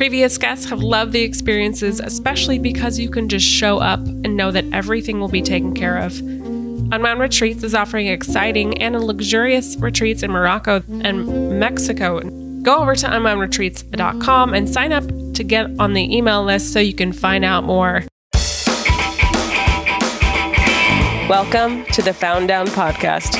Previous guests have loved the experiences, especially because you can just show up and know that everything will be taken care of. Unwound Retreats is offering exciting and luxurious retreats in Morocco and Mexico. Go over to unwoundretreats.com and sign up to get on the email list so you can find out more. Welcome to the Found Down Podcast.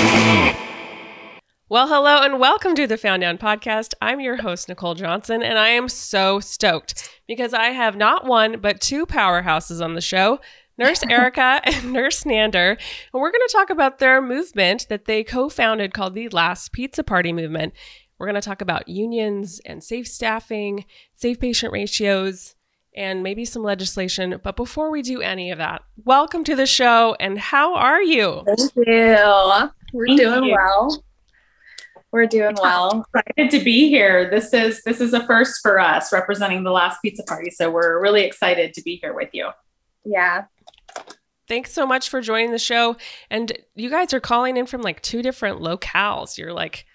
Well, hello and welcome to the Found Down podcast. I'm your host, Nicole Johnson, and I am so stoked because I have not one, but two powerhouses on the show Nurse Erica and Nurse Nander. And we're going to talk about their movement that they co founded called the Last Pizza Party Movement. We're going to talk about unions and safe staffing, safe patient ratios, and maybe some legislation. But before we do any of that, welcome to the show and how are you? Thank you. We're Thank doing you. well. We're doing well. Excited to be here. This is this is a first for us representing the last pizza party. So we're really excited to be here with you. Yeah. Thanks so much for joining the show. And you guys are calling in from like two different locales. You're like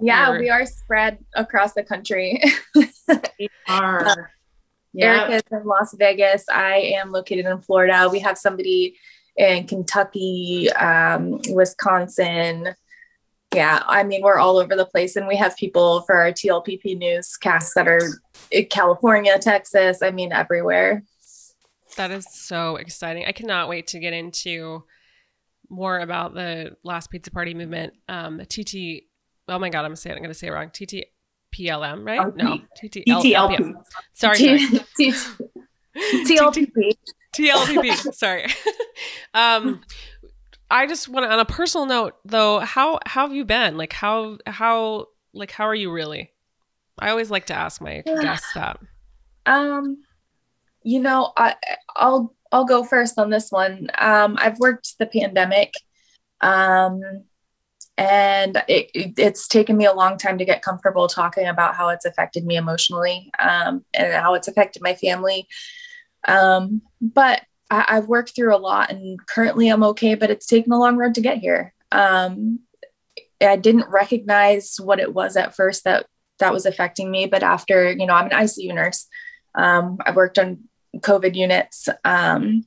Yeah, we're... we are spread across the country. we are. Uh, yep. Erica's in Las Vegas. I am located in Florida. We have somebody in Kentucky, um, Wisconsin, yeah, I mean, we're all over the place, and we have people for our TLPP newscasts that are in California, Texas, I mean, everywhere. That is so exciting. I cannot wait to get into more about the last pizza party movement. Um, TT, oh my God, I'm saying, I'm going to say it wrong. TTPLM, right? RP. No, TTLP. Sorry. TLPP. TLPP. Sorry. um, I just want to, on a personal note though, how, how have you been? Like how, how, like how are you really? I always like to ask my guests that. Um, you know, I, I'll, I'll go first on this one. Um, I've worked the pandemic, um, and it, it, it's taken me a long time to get comfortable talking about how it's affected me emotionally um, and how it's affected my family. Um, but I, have worked through a lot and currently I'm okay, but it's taken a long road to get here. Um, I didn't recognize what it was at first that that was affecting me, but after, you know, I'm an ICU nurse. Um, I've worked on COVID units. Um,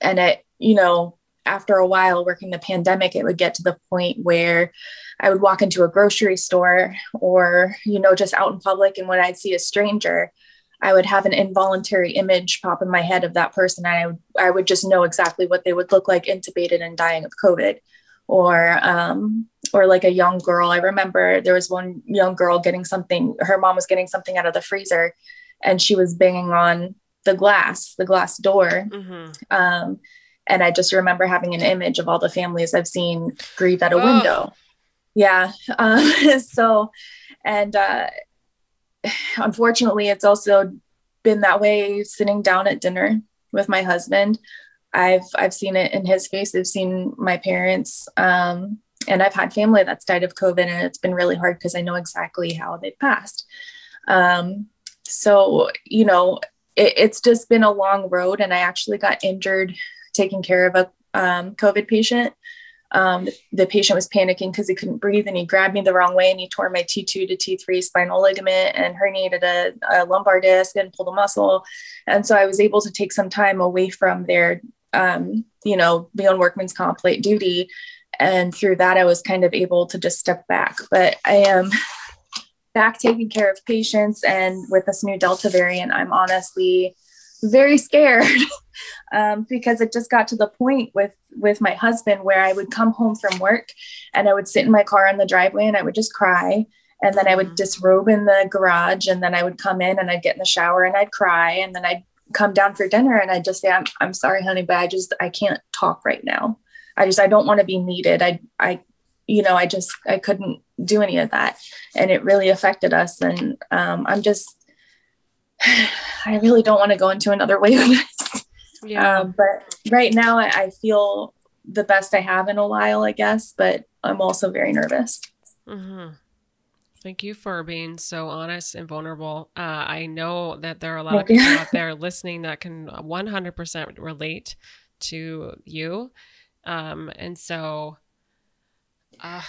and it, you know, after a while working the pandemic, it would get to the point where I would walk into a grocery store or, you know, just out in public. And when I'd see a stranger, I would have an involuntary image pop in my head of that person. And I would, I would just know exactly what they would look like intubated and dying of COVID. Or, um, or like a young girl. I remember there was one young girl getting something, her mom was getting something out of the freezer and she was banging on the glass, the glass door. Mm-hmm. Um, and I just remember having an image of all the families I've seen grieve at a oh. window. Yeah. Uh, so, and uh, unfortunately, it's also been that way sitting down at dinner with my husband. I've I've seen it in his face. I've seen my parents, um, and I've had family that's died of COVID, and it's been really hard because I know exactly how they passed. Um, so you know, it, it's just been a long road, and I actually got injured taking care of a um, COVID patient um, the, patient was panicking because he couldn't breathe and he grabbed me the wrong way and he tore my T2 to T3 spinal ligament and herniated a, a lumbar disc and pulled a muscle. And so I was able to take some time away from their, um, you know, be on workman's comp late duty. And through that, I was kind of able to just step back. But I am back taking care of patients. And with this new Delta variant, I'm honestly very scared um, because it just got to the point with with my husband where I would come home from work and I would sit in my car in the driveway and I would just cry and then I would mm-hmm. disrobe in the garage and then I would come in and I'd get in the shower and I'd cry and then I'd come down for dinner and I'd just say I'm I'm sorry honey but I just I can't talk right now. I just I don't want to be needed. I I you know I just I couldn't do any of that and it really affected us and um, I'm just I really don't want to go into another way of this. Yeah. Um, but right now I, I, feel the best I have in a while, I guess, but I'm also very nervous. Mm-hmm. Thank you for being so honest and vulnerable. Uh, I know that there are a lot Thank of people out there listening that can 100% relate to you. Um, and so, uh,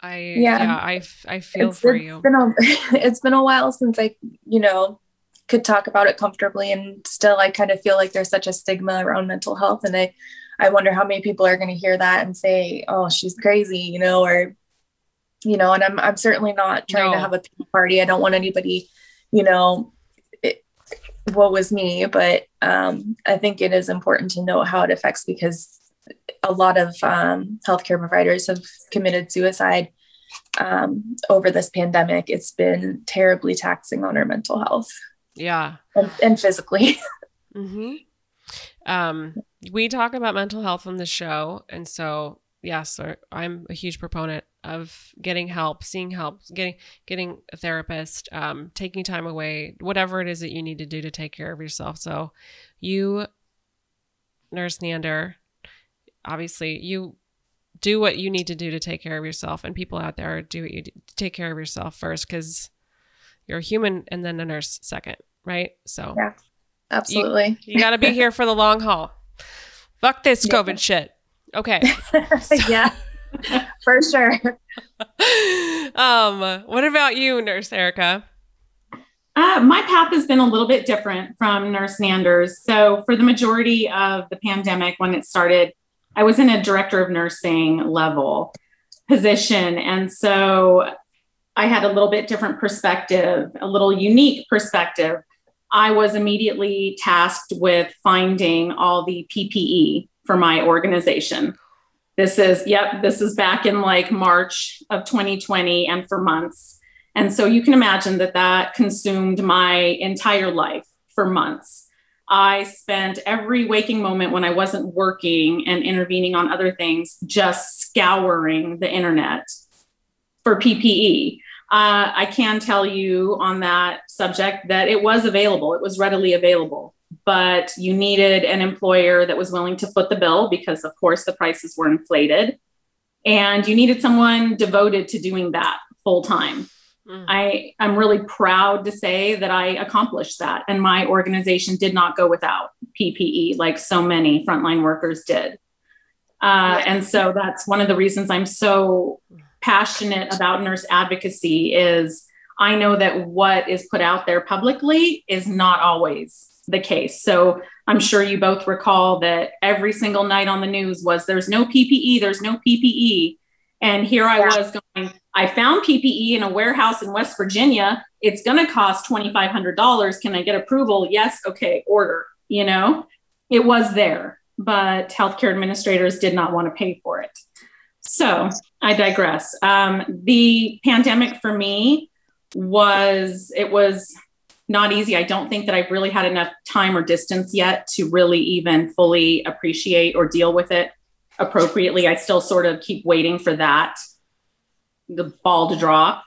I, yeah, yeah I, I feel it's, for it's you. Been a, it's been a while since I, you know, could talk about it comfortably and still I kind of feel like there's such a stigma around mental health and I I wonder how many people are going to hear that and say oh she's crazy you know or you know and I'm I'm certainly not trying no. to have a party I don't want anybody you know it, what was me but um, I think it is important to know how it affects because a lot of um, healthcare providers have committed suicide um, over this pandemic. It's been terribly taxing on our mental health. Yeah. And, and physically. mm-hmm. Um, we talk about mental health on the show. And so, yes, I'm a huge proponent of getting help, seeing help, getting getting a therapist, um, taking time away, whatever it is that you need to do to take care of yourself. So, you, Nurse Nander, obviously, you do what you need to do to take care of yourself, and people out there do what you do, take care of yourself first, because you're a human and then a nurse second, right? So yeah, absolutely. You, you got to be here for the long haul. Fuck this yeah. COVID shit. Okay. yeah, for sure. um, what about you, Nurse Erica? Uh, my path has been a little bit different from Nurse Nanders. So, for the majority of the pandemic, when it started, I was in a director of nursing level position. And so I had a little bit different perspective, a little unique perspective. I was immediately tasked with finding all the PPE for my organization. This is, yep, this is back in like March of 2020 and for months. And so you can imagine that that consumed my entire life for months. I spent every waking moment when I wasn't working and intervening on other things just scouring the internet for PPE. Uh, I can tell you on that subject that it was available, it was readily available, but you needed an employer that was willing to foot the bill because, of course, the prices were inflated. And you needed someone devoted to doing that full time. Mm. I, I'm really proud to say that I accomplished that. And my organization did not go without PPE like so many frontline workers did. Uh, and so that's one of the reasons I'm so passionate about nurse advocacy is I know that what is put out there publicly is not always the case. So I'm sure you both recall that every single night on the news was there's no PPE, there's no PPE. And here I was going, I found PPE in a warehouse in West Virginia. It's going to cost $2,500. Can I get approval? Yes. Okay. Order. You know, it was there, but healthcare administrators did not want to pay for it. So I digress. Um, the pandemic for me was, it was not easy. I don't think that I've really had enough time or distance yet to really even fully appreciate or deal with it appropriately. I still sort of keep waiting for that, the ball to drop.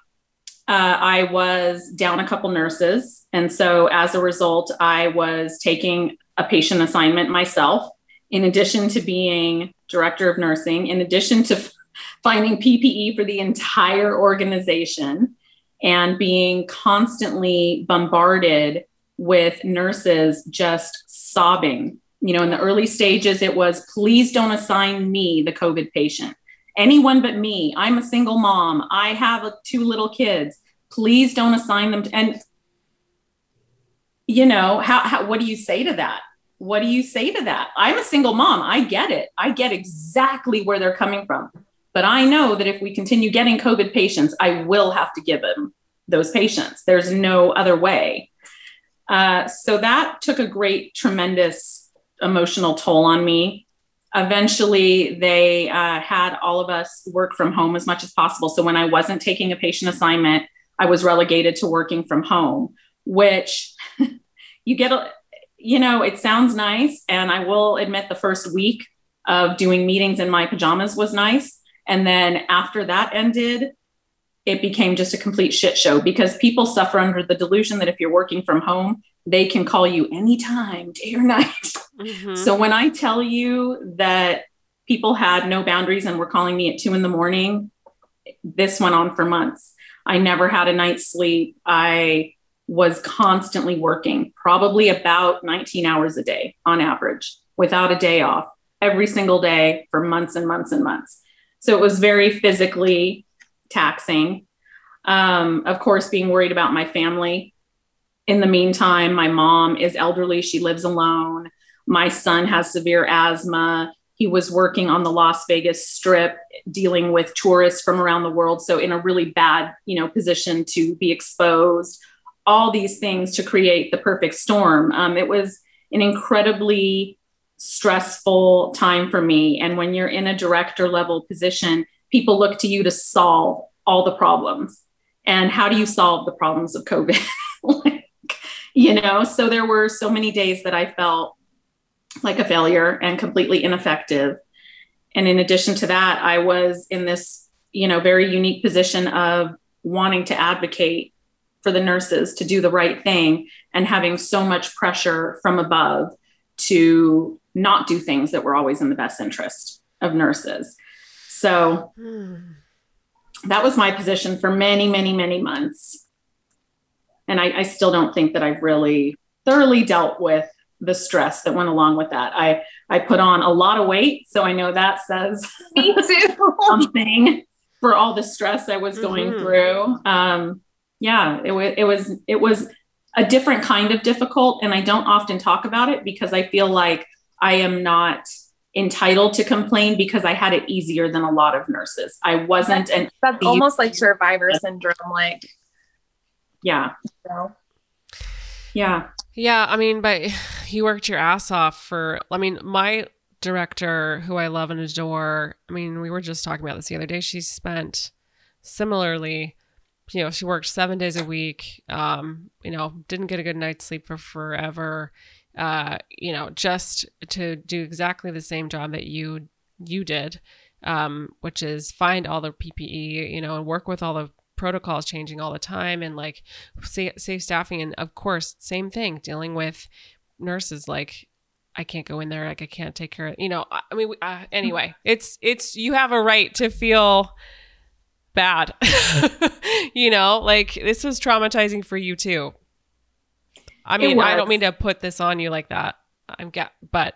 Uh, I was down a couple nurses. And so as a result, I was taking a patient assignment myself in addition to being director of nursing, in addition to finding PPE for the entire organization and being constantly bombarded with nurses just sobbing. You know, in the early stages, it was please don't assign me the COVID patient. Anyone but me. I'm a single mom. I have two little kids. Please don't assign them to, and you know, how, how what do you say to that? What do you say to that? I'm a single mom. I get it. I get exactly where they're coming from. But I know that if we continue getting COVID patients, I will have to give them those patients. There's no other way. Uh, so that took a great, tremendous emotional toll on me. Eventually, they uh, had all of us work from home as much as possible. So when I wasn't taking a patient assignment, I was relegated to working from home, which you get, a, you know, it sounds nice. And I will admit the first week of doing meetings in my pajamas was nice. And then after that ended, it became just a complete shit show because people suffer under the delusion that if you're working from home, they can call you anytime, day or night. Mm-hmm. So when I tell you that people had no boundaries and were calling me at two in the morning, this went on for months. I never had a night's sleep. I was constantly working, probably about 19 hours a day on average, without a day off, every single day for months and months and months. So it was very physically taxing. Um, of course, being worried about my family. In the meantime, my mom is elderly, she lives alone. My son has severe asthma. He was working on the Las Vegas strip dealing with tourists from around the world so in a really bad, you know, position to be exposed. All these things to create the perfect storm. Um, it was an incredibly stressful time for me and when you're in a director level position, people look to you to solve all the problems. And how do you solve the problems of COVID? like, you know, so there were so many days that I felt like a failure and completely ineffective. And in addition to that, I was in this, you know, very unique position of wanting to advocate for the nurses to do the right thing and having so much pressure from above to not do things that were always in the best interest of nurses. So that was my position for many, many, many months. And I, I, still don't think that I've really thoroughly dealt with the stress that went along with that. I, I put on a lot of weight. So I know that says something for all the stress I was going mm-hmm. through. Um, yeah, it was, it was, it was a different kind of difficult. And I don't often talk about it because I feel like I am not entitled to complain because I had it easier than a lot of nurses. I wasn't that's, and that's almost like survivor syndrome like yeah. You know? Yeah. Yeah, I mean, but you worked your ass off for I mean, my director who I love and adore, I mean, we were just talking about this the other day. She spent similarly you know, she worked seven days a week. Um, you know, didn't get a good night's sleep for forever uh, you know, just to do exactly the same job that you you did, um, which is find all the PPE, you know, and work with all the protocols changing all the time and like safe, staffing. And of course, same thing, dealing with nurses like I can't go in there, like I can't take care of, you know, I mean, uh, anyway, it's, it's, you have a right to feel bad, you know, like this was traumatizing for you too. I mean, I don't mean to put this on you like that. I'm get, but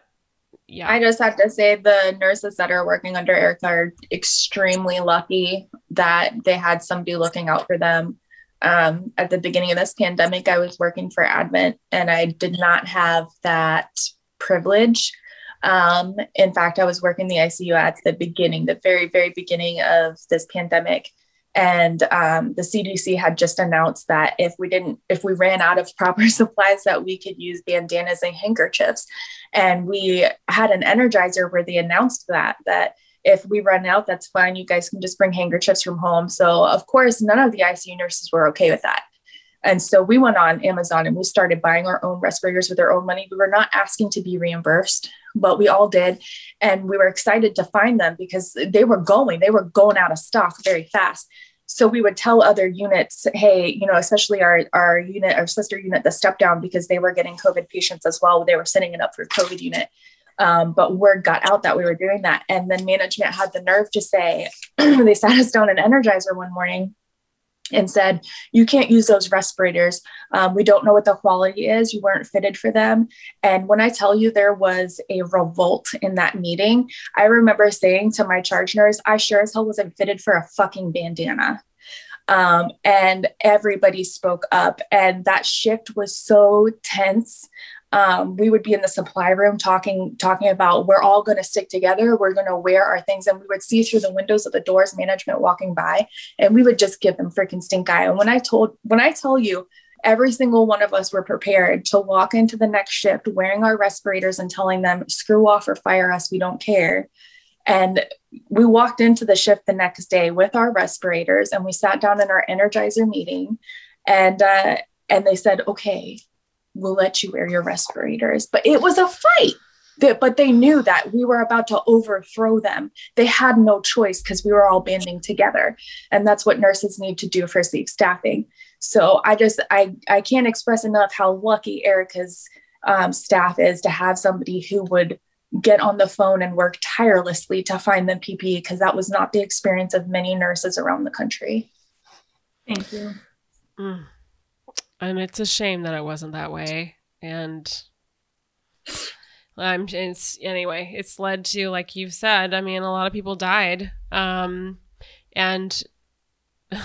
yeah. I just have to say the nurses that are working under Erica are extremely lucky that they had somebody looking out for them. Um, at the beginning of this pandemic, I was working for Advent and I did not have that privilege. Um, in fact, I was working the ICU at the beginning, the very, very beginning of this pandemic. And um, the CDC had just announced that if we didn't, if we ran out of proper supplies, that we could use bandanas and handkerchiefs. And we had an energizer where they announced that that if we run out, that's fine. You guys can just bring handkerchiefs from home. So of course, none of the ICU nurses were okay with that. And so we went on Amazon and we started buying our own respirators with our own money. We were not asking to be reimbursed, but we all did. And we were excited to find them because they were going, they were going out of stock very fast. So we would tell other units, hey, you know, especially our, our unit, our sister unit, the step down, because they were getting COVID patients as well. They were setting it up for COVID unit. Um, but word got out that we were doing that. And then management had the nerve to say, they sat us down in Energizer one morning and said, You can't use those respirators. Um, we don't know what the quality is. You weren't fitted for them. And when I tell you there was a revolt in that meeting, I remember saying to my charge nurse, I sure as hell wasn't fitted for a fucking bandana. Um, and everybody spoke up, and that shift was so tense um, we would be in the supply room talking talking about we're all going to stick together we're going to wear our things and we would see through the windows of the doors management walking by and we would just give them freaking stink eye and when i told when i tell you every single one of us were prepared to walk into the next shift wearing our respirators and telling them, screw off or fire us, we don't care. And we walked into the shift the next day with our respirators and we sat down in our energizer meeting and uh, and they said, okay, we'll let you wear your respirators. But it was a fight. But they knew that we were about to overthrow them. They had no choice because we were all banding together. And that's what nurses need to do for safe staffing. So I just, I, I can't express enough how lucky Erica's um, staff is to have somebody who would get on the phone and work tirelessly to find them PPE because that was not the experience of many nurses around the country. Thank you. Mm. And it's a shame that it wasn't that way. And I'm it's anyway, it's led to like you've said, I mean a lot of people died. Um and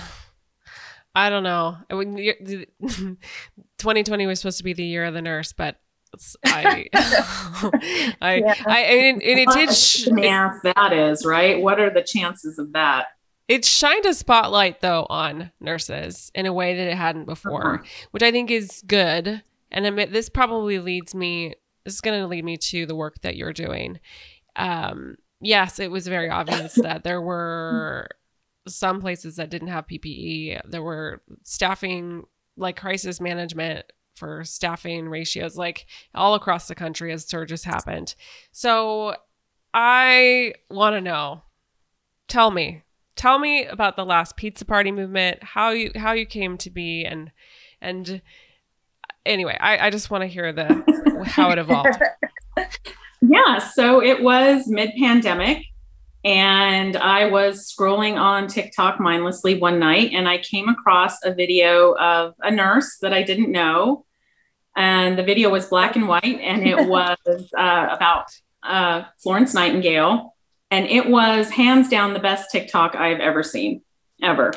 I don't know. 2020 was supposed to be the year of the nurse, but I, I, yeah. I, and, and it did. Sh- that is right. What are the chances of that? It shined a spotlight though on nurses in a way that it hadn't before, uh-huh. which I think is good. And admit this probably leads me. This is going to lead me to the work that you're doing. Um, yes, it was very obvious that there were some places that didn't have PPE. There were staffing, like crisis management for staffing ratios, like all across the country as surges happened. So I want to know. Tell me, tell me about the last pizza party movement, how you how you came to be, and and anyway, I, I just want to hear the how it evolved. Yeah, so it was mid pandemic. And I was scrolling on TikTok mindlessly one night and I came across a video of a nurse that I didn't know and the video was black and white, and it was uh, about uh, Florence Nightingale, and it was hands down the best TikTok I've ever seen, ever.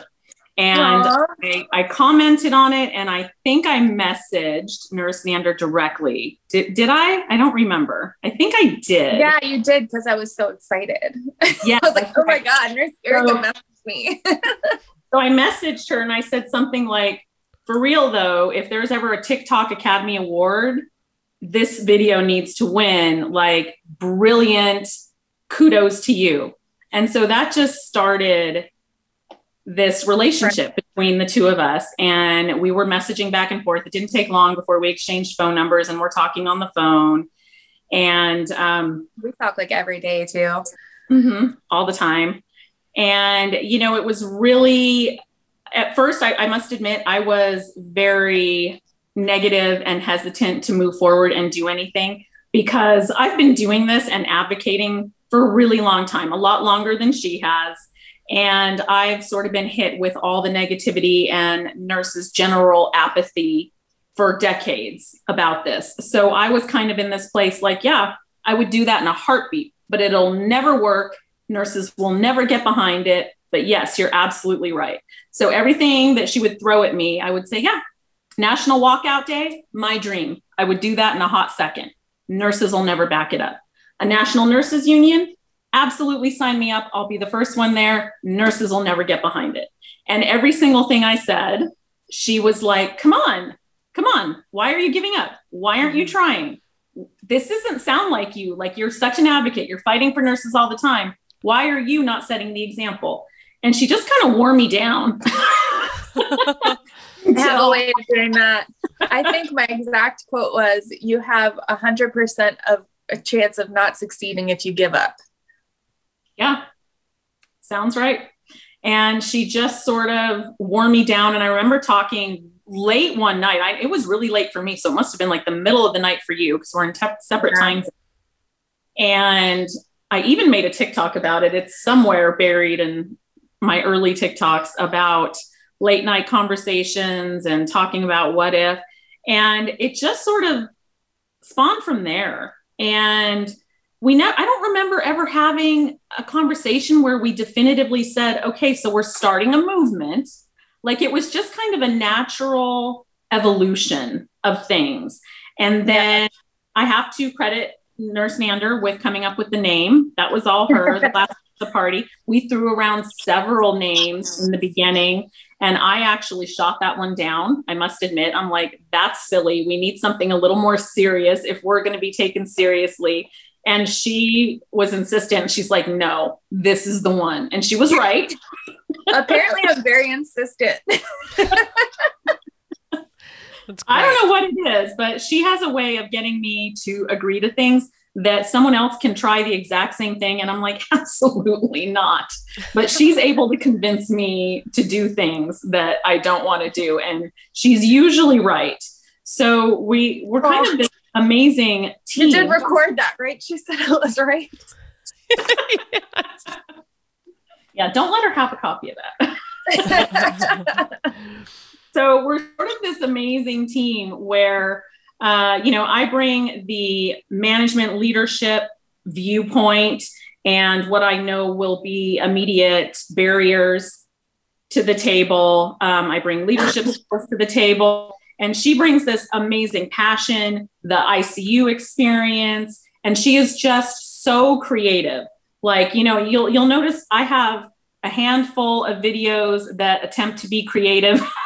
And I, I, commented on it, and I think I messaged Nurse Nander directly. Did, did I? I don't remember. I think I did. Yeah, you did because I was so excited. Yeah, I was like, "Oh my god, Nurse Erica so, messaged me." so I messaged her and I said something like, for real though, if there's ever a TikTok Academy Award, this video needs to win. Like, brilliant, kudos to you. And so that just started this relationship between the two of us. And we were messaging back and forth. It didn't take long before we exchanged phone numbers and we're talking on the phone. And um, we talk like every day too, mm-hmm, all the time. And, you know, it was really at first, I, I must admit, I was very negative and hesitant to move forward and do anything because I've been doing this and advocating for a really long time, a lot longer than she has. And I've sort of been hit with all the negativity and nurses' general apathy for decades about this. So I was kind of in this place like, yeah, I would do that in a heartbeat, but it'll never work. Nurses will never get behind it. But yes, you're absolutely right. So everything that she would throw at me, I would say, yeah, National Walkout Day, my dream. I would do that in a hot second. Nurses will never back it up. A National Nurses Union, absolutely sign me up. I'll be the first one there. Nurses will never get behind it. And every single thing I said, she was like, come on, come on. Why are you giving up? Why aren't you mm-hmm. trying? This doesn't sound like you. Like you're such an advocate. You're fighting for nurses all the time. Why are you not setting the example? and she just kind of wore me down. I have a way of doing that. I think my exact quote was, "You have a hundred percent of a chance of not succeeding if you give up." Yeah, sounds right. And she just sort of wore me down. And I remember talking late one night. I, it was really late for me, so it must have been like the middle of the night for you because we're in te- separate yeah. times. And I even made a TikTok about it. It's somewhere buried in my early TikToks about late night conversations and talking about what if. And it just sort of spawned from there. And we know I don't remember ever having a conversation where we definitively said, okay, so we're starting a movement. Like it was just kind of a natural evolution of things. And then I have to credit Nurse Nander with coming up with the name. That was all her. the last pizza party. We threw around several names in the beginning, and I actually shot that one down. I must admit, I'm like, that's silly. We need something a little more serious if we're going to be taken seriously. And she was insistent. She's like, no, this is the one. And she was right. Apparently, I'm very insistent. I don't know what it is, but she has a way of getting me to agree to things that someone else can try the exact same thing. And I'm like, absolutely not. But she's able to convince me to do things that I don't want to do. And she's usually right. So we we're oh. kind of this amazing team. You did record that, right? She said it was right. yes. Yeah, don't let her have a copy of that. so we're sort of this amazing team where uh, you know i bring the management leadership viewpoint and what i know will be immediate barriers to the table. Um, i bring leadership skills to the table and she brings this amazing passion the icu experience and she is just so creative. Like you know you'll you'll notice i have a handful of videos that attempt to be creative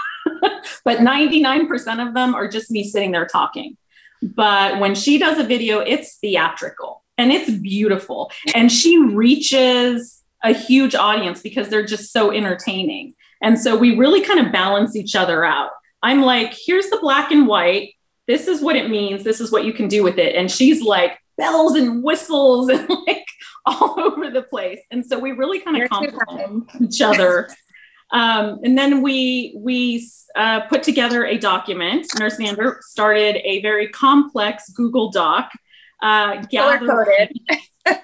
but 99% of them are just me sitting there talking. But when she does a video, it's theatrical and it's beautiful. And she reaches a huge audience because they're just so entertaining. And so we really kind of balance each other out. I'm like, here's the black and white. This is what it means. This is what you can do with it. And she's like, bells and whistles and like all over the place. And so we really kind of complement each other um, and then we we uh, put together a document. Nurse Nander started a very complex Google Doc. Uh, coded.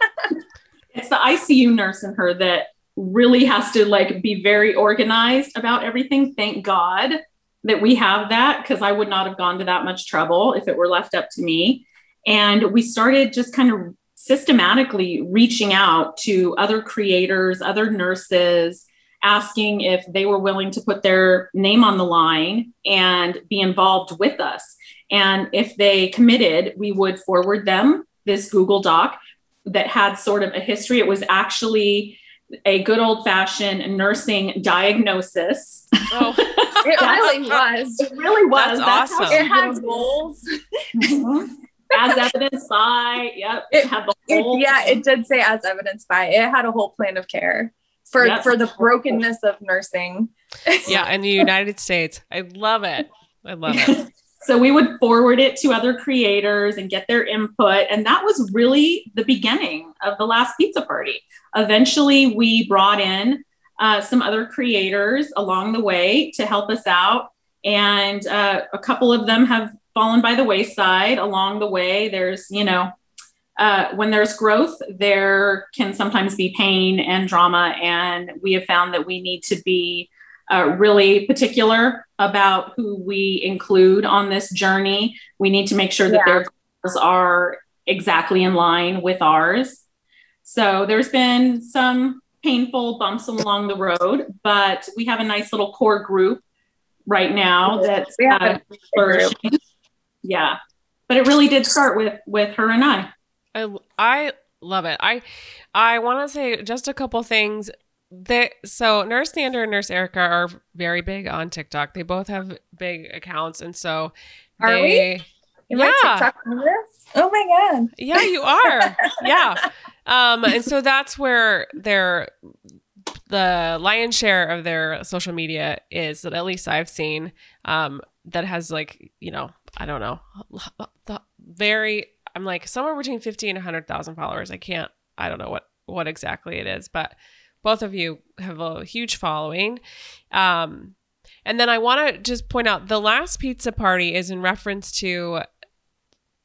it's the ICU nurse in her that really has to like be very organized about everything. Thank God that we have that because I would not have gone to that much trouble if it were left up to me. And we started just kind of systematically reaching out to other creators, other nurses, asking if they were willing to put their name on the line and be involved with us. And if they committed, we would forward them this Google Doc that had sort of a history. It was actually a good old fashioned nursing diagnosis. Oh, it really was. It really was. That's, That's awesome. It had goals. Mm-hmm. As evidenced by, yep, it had the whole. It, yeah, it did say as evidenced by. It had a whole plan of care for yep. for the brokenness of nursing. yeah, in the United States. I love it. I love it. so we would forward it to other creators and get their input and that was really the beginning of the last pizza party eventually we brought in uh, some other creators along the way to help us out and uh, a couple of them have fallen by the wayside along the way there's you know uh, when there's growth, there can sometimes be pain and drama. And we have found that we need to be uh, really particular about who we include on this journey. We need to make sure that yeah. their goals are exactly in line with ours. So there's been some painful bumps along the road, but we have a nice little core group right now that's uh, flourishing. Yeah, but it really did start with with her and I. I I love it. I I want to say just a couple things. That so Nurse Nander and Nurse Erica are very big on TikTok. They both have big accounts, and so are they. We? Am yeah. Oh my god. Yeah, you are. yeah. Um, and so that's where their the lion's share of their social media is that at least I've seen um that has like, you know, I don't know, the very I'm like somewhere between 50 and 100,000 followers. I can't, I don't know what, what exactly it is, but both of you have a huge following. Um, and then I want to just point out the last pizza party is in reference to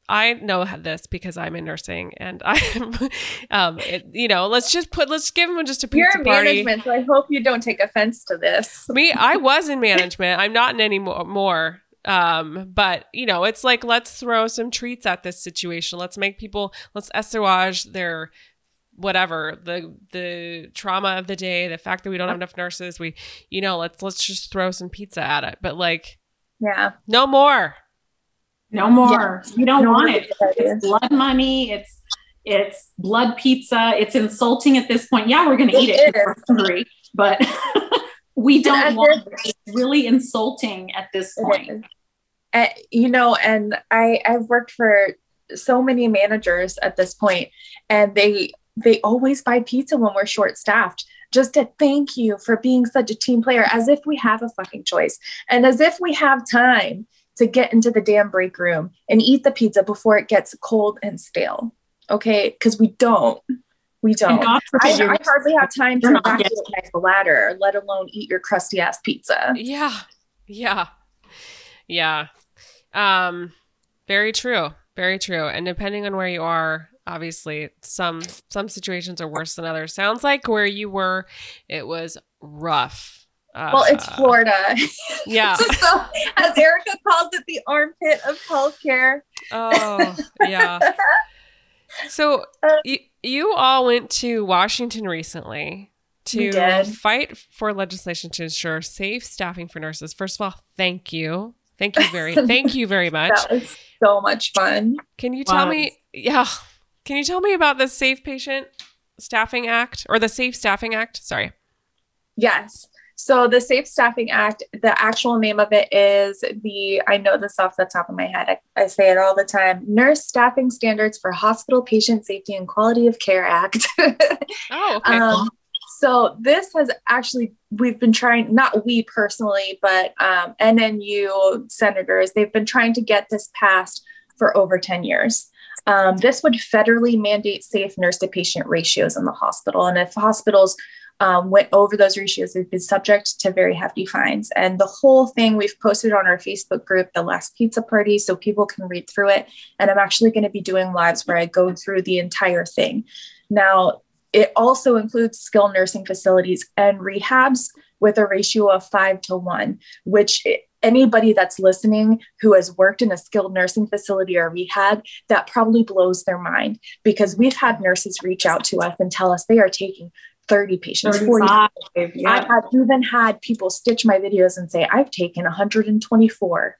I know this because I'm in nursing and I'm, um, it, you know, let's just put, let's give them just a pizza You're in party. management, so I hope you don't take offense to this. Me, I was in management. I'm not in any more, more um, but you know, it's like let's throw some treats at this situation. Let's make people let's assuage their whatever the the trauma of the day, the fact that we don't have enough nurses. We, you know, let's let's just throw some pizza at it. But like, yeah, no more, no more. Yeah. You don't no want it. It's blood money. It's it's blood pizza. It's insulting at this point. Yeah, we're going to eat it. it hungry, but we don't want it. It's really insulting at this point. Uh, you know, and I I've worked for so many managers at this point, and they they always buy pizza when we're short staffed just to thank you for being such a team player as if we have a fucking choice. And as if we have time to get into the damn break room and eat the pizza before it gets cold and stale. Okay? Because we don't we don't. I, I, hardly have time to evacuate my bladder let alone eat your crusty ass pizza. Yeah. Yeah. Yeah. Um very true. Very true. And depending on where you are obviously some some situations are worse than others. Sounds like where you were it was rough. Uh, well it's florida. Yeah. So as erica calls it the armpit of healthcare. Oh yeah. So uh, you, you all went to washington recently to fight for legislation to ensure safe staffing for nurses first of all thank you thank you very thank you very much that was so much fun can you tell wow. me um, yeah can you tell me about the Safe Patient Staffing Act or the Safe Staffing Act? Sorry. Yes. So the Safe Staffing Act, the actual name of it is the, I know this off the top of my head. I, I say it all the time Nurse Staffing Standards for Hospital Patient Safety and Quality of Care Act. oh, okay. Um, so this has actually, we've been trying, not we personally, but um, NNU senators, they've been trying to get this passed for over 10 years. Um, this would federally mandate safe nurse to patient ratios in the hospital. And if hospitals um, went over those ratios, they'd be subject to very hefty fines. And the whole thing we've posted on our Facebook group, The Last Pizza Party, so people can read through it. And I'm actually going to be doing lives where I go through the entire thing. Now, it also includes skilled nursing facilities and rehabs with a ratio of five to one, which anybody that's listening who has worked in a skilled nursing facility or rehab, that probably blows their mind because we've had nurses reach out to us and tell us they are taking 30 patients, 40 yeah. I have even had people stitch my videos and say, I've taken 124.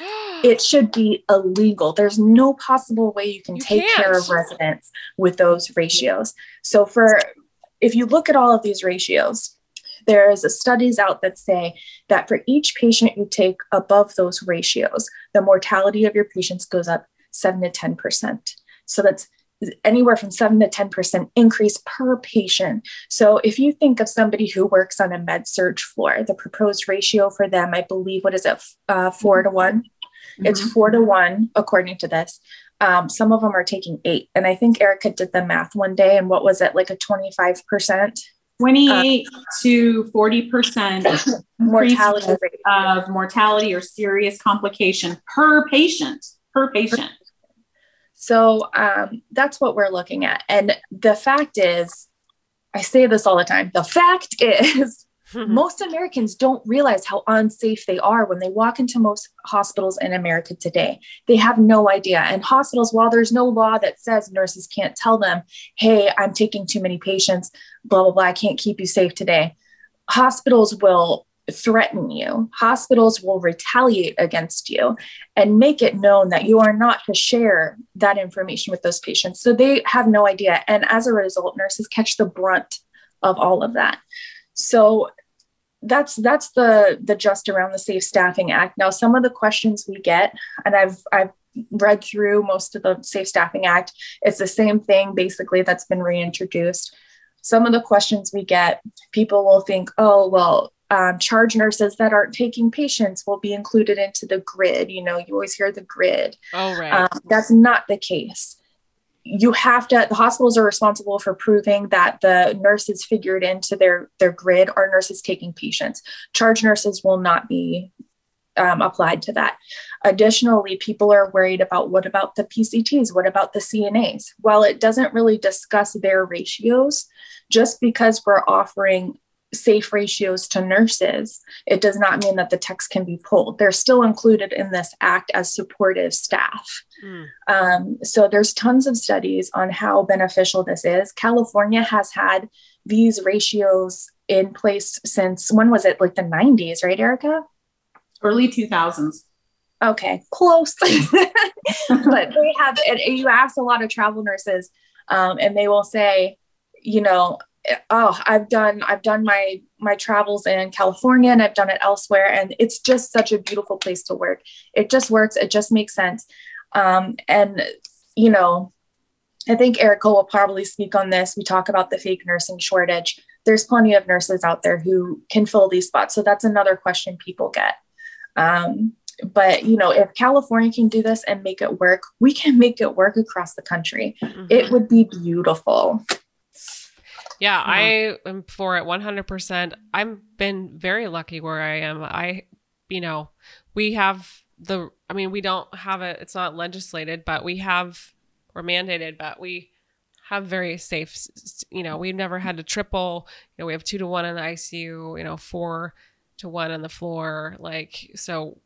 it should be illegal. There's no possible way you can you take can't. care of residents with those ratios. So for if you look at all of these ratios, there's studies out that say that for each patient you take above those ratios, the mortality of your patients goes up 7 to 10%. So that's anywhere from 7 to 10% increase per patient. So if you think of somebody who works on a med surg floor, the proposed ratio for them, I believe, what is it, uh, four to one? Mm-hmm. It's four to one, according to this. Um, some of them are taking eight. And I think Erica did the math one day, and what was it, like a 25%? 28 uh, to 40% mortality of mortality or serious complication per patient per patient so um, that's what we're looking at and the fact is i say this all the time the fact is most Americans don't realize how unsafe they are when they walk into most hospitals in America today. They have no idea. And hospitals, while there's no law that says nurses can't tell them, hey, I'm taking too many patients, blah, blah, blah, I can't keep you safe today, hospitals will threaten you. Hospitals will retaliate against you and make it known that you are not to share that information with those patients. So they have no idea. And as a result, nurses catch the brunt of all of that. So that's that's the the just around the safe staffing act now some of the questions we get and i've i've read through most of the safe staffing act it's the same thing basically that's been reintroduced some of the questions we get people will think oh well um, charge nurses that aren't taking patients will be included into the grid. You know you always hear the grid. Oh right. Um, that's not the case. You have to the hospitals are responsible for proving that the nurses figured into their their grid are nurses taking patients. Charge nurses will not be um, applied to that. Additionally people are worried about what about the pcts what about the cnas while it doesn't really discuss their ratios just because we're offering safe ratios to nurses, it does not mean that the techs can be pulled. They're still included in this act as supportive staff. Mm. Um, so there's tons of studies on how beneficial this is. California has had these ratios in place since when was it? Like the 90s, right, Erica? Early 2000s. Okay, close. but they have, you ask a lot of travel nurses um, and they will say, you know, oh, I've done I've done my my travels in California and I've done it elsewhere, and it's just such a beautiful place to work. It just works. It just makes sense. Um, and you know, I think Erica will probably speak on this. We talk about the fake nursing shortage. There's plenty of nurses out there who can fill these spots. So that's another question people get. Um, but you know, if California can do this and make it work, we can make it work across the country. Mm-hmm. It would be beautiful. Yeah, uh-huh. I am for it 100%. I've been very lucky where I am. I, you know, we have the, I mean, we don't have it, it's not legislated, but we have, we're mandated, but we have very safe, you know, we've never had to triple, you know, we have two to one in the ICU, you know, four to one on the floor. Like, so,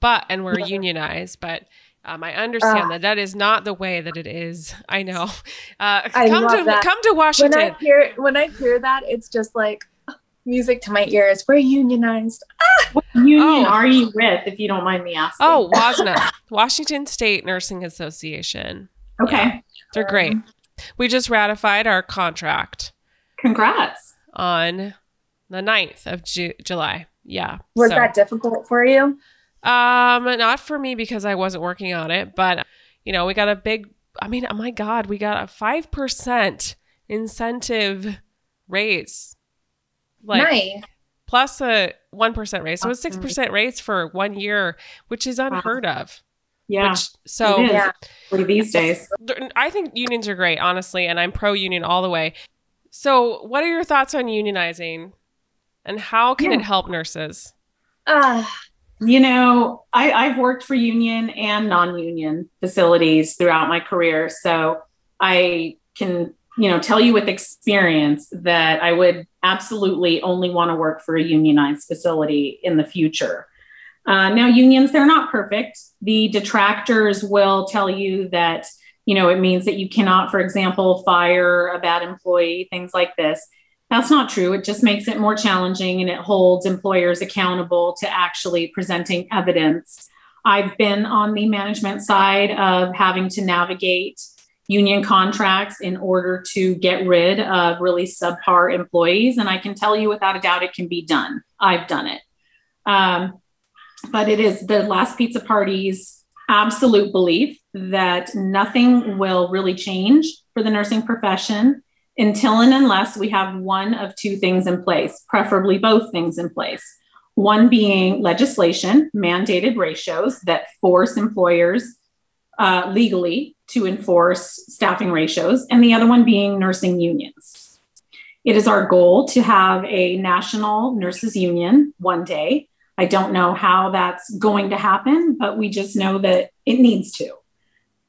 but, and we're unionized, but, um, I understand uh, that that is not the way that it is. I know. Uh, I come to that. come to Washington. When I hear when I hear that, it's just like music to my ears. We're unionized. Ah! What union oh. are you with, if you don't mind me asking? Oh, WASNA, Washington State Nursing Association. Okay, yeah, they're great. We just ratified our contract. Congrats on the 9th of Ju- July. Yeah. Was so. that difficult for you? Um, not for me because I wasn't working on it, but you know, we got a big. I mean, oh my God, we got a five percent incentive raise. Like, nice. Plus a one percent raise, so it's six percent raise for one year, which is unheard of. Yeah. Which, so yeah. these days, I think unions are great, honestly, and I'm pro union all the way. So, what are your thoughts on unionizing, and how can yeah. it help nurses? Uh, you know, I, I've worked for union and non-union facilities throughout my career, so I can, you know, tell you with experience that I would absolutely only want to work for a unionized facility in the future. Uh, now, unions, they're not perfect. The detractors will tell you that, you know, it means that you cannot, for example, fire a bad employee, things like this. That's not true. It just makes it more challenging and it holds employers accountable to actually presenting evidence. I've been on the management side of having to navigate union contracts in order to get rid of really subpar employees. And I can tell you without a doubt it can be done. I've done it. Um, but it is the last pizza party's absolute belief that nothing will really change for the nursing profession until and unless we have one of two things in place, preferably both things in place. One being legislation, mandated ratios that force employers uh, legally to enforce staffing ratios, and the other one being nursing unions. It is our goal to have a national nurses union one day. I don't know how that's going to happen, but we just know that it needs to.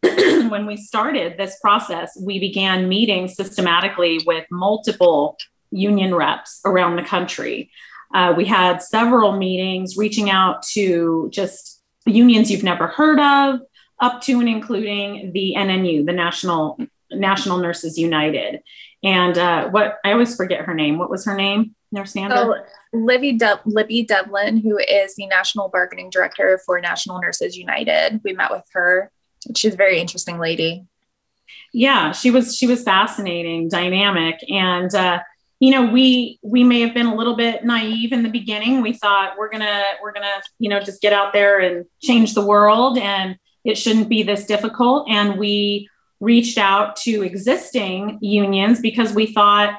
when we started this process, we began meeting systematically with multiple union reps around the country. Uh, we had several meetings reaching out to just unions you've never heard of, up to and including the NNU, the National National Nurses United. And uh, what I always forget her name. What was her name? Nurse Nander? Oh, Libby, Libby Devlin, who is the National Bargaining Director for National Nurses United. We met with her she's a very interesting lady. Yeah, she was she was fascinating, dynamic, and uh, you know we we may have been a little bit naive in the beginning. We thought we're gonna we're gonna you know just get out there and change the world, and it shouldn't be this difficult. And we reached out to existing unions because we thought,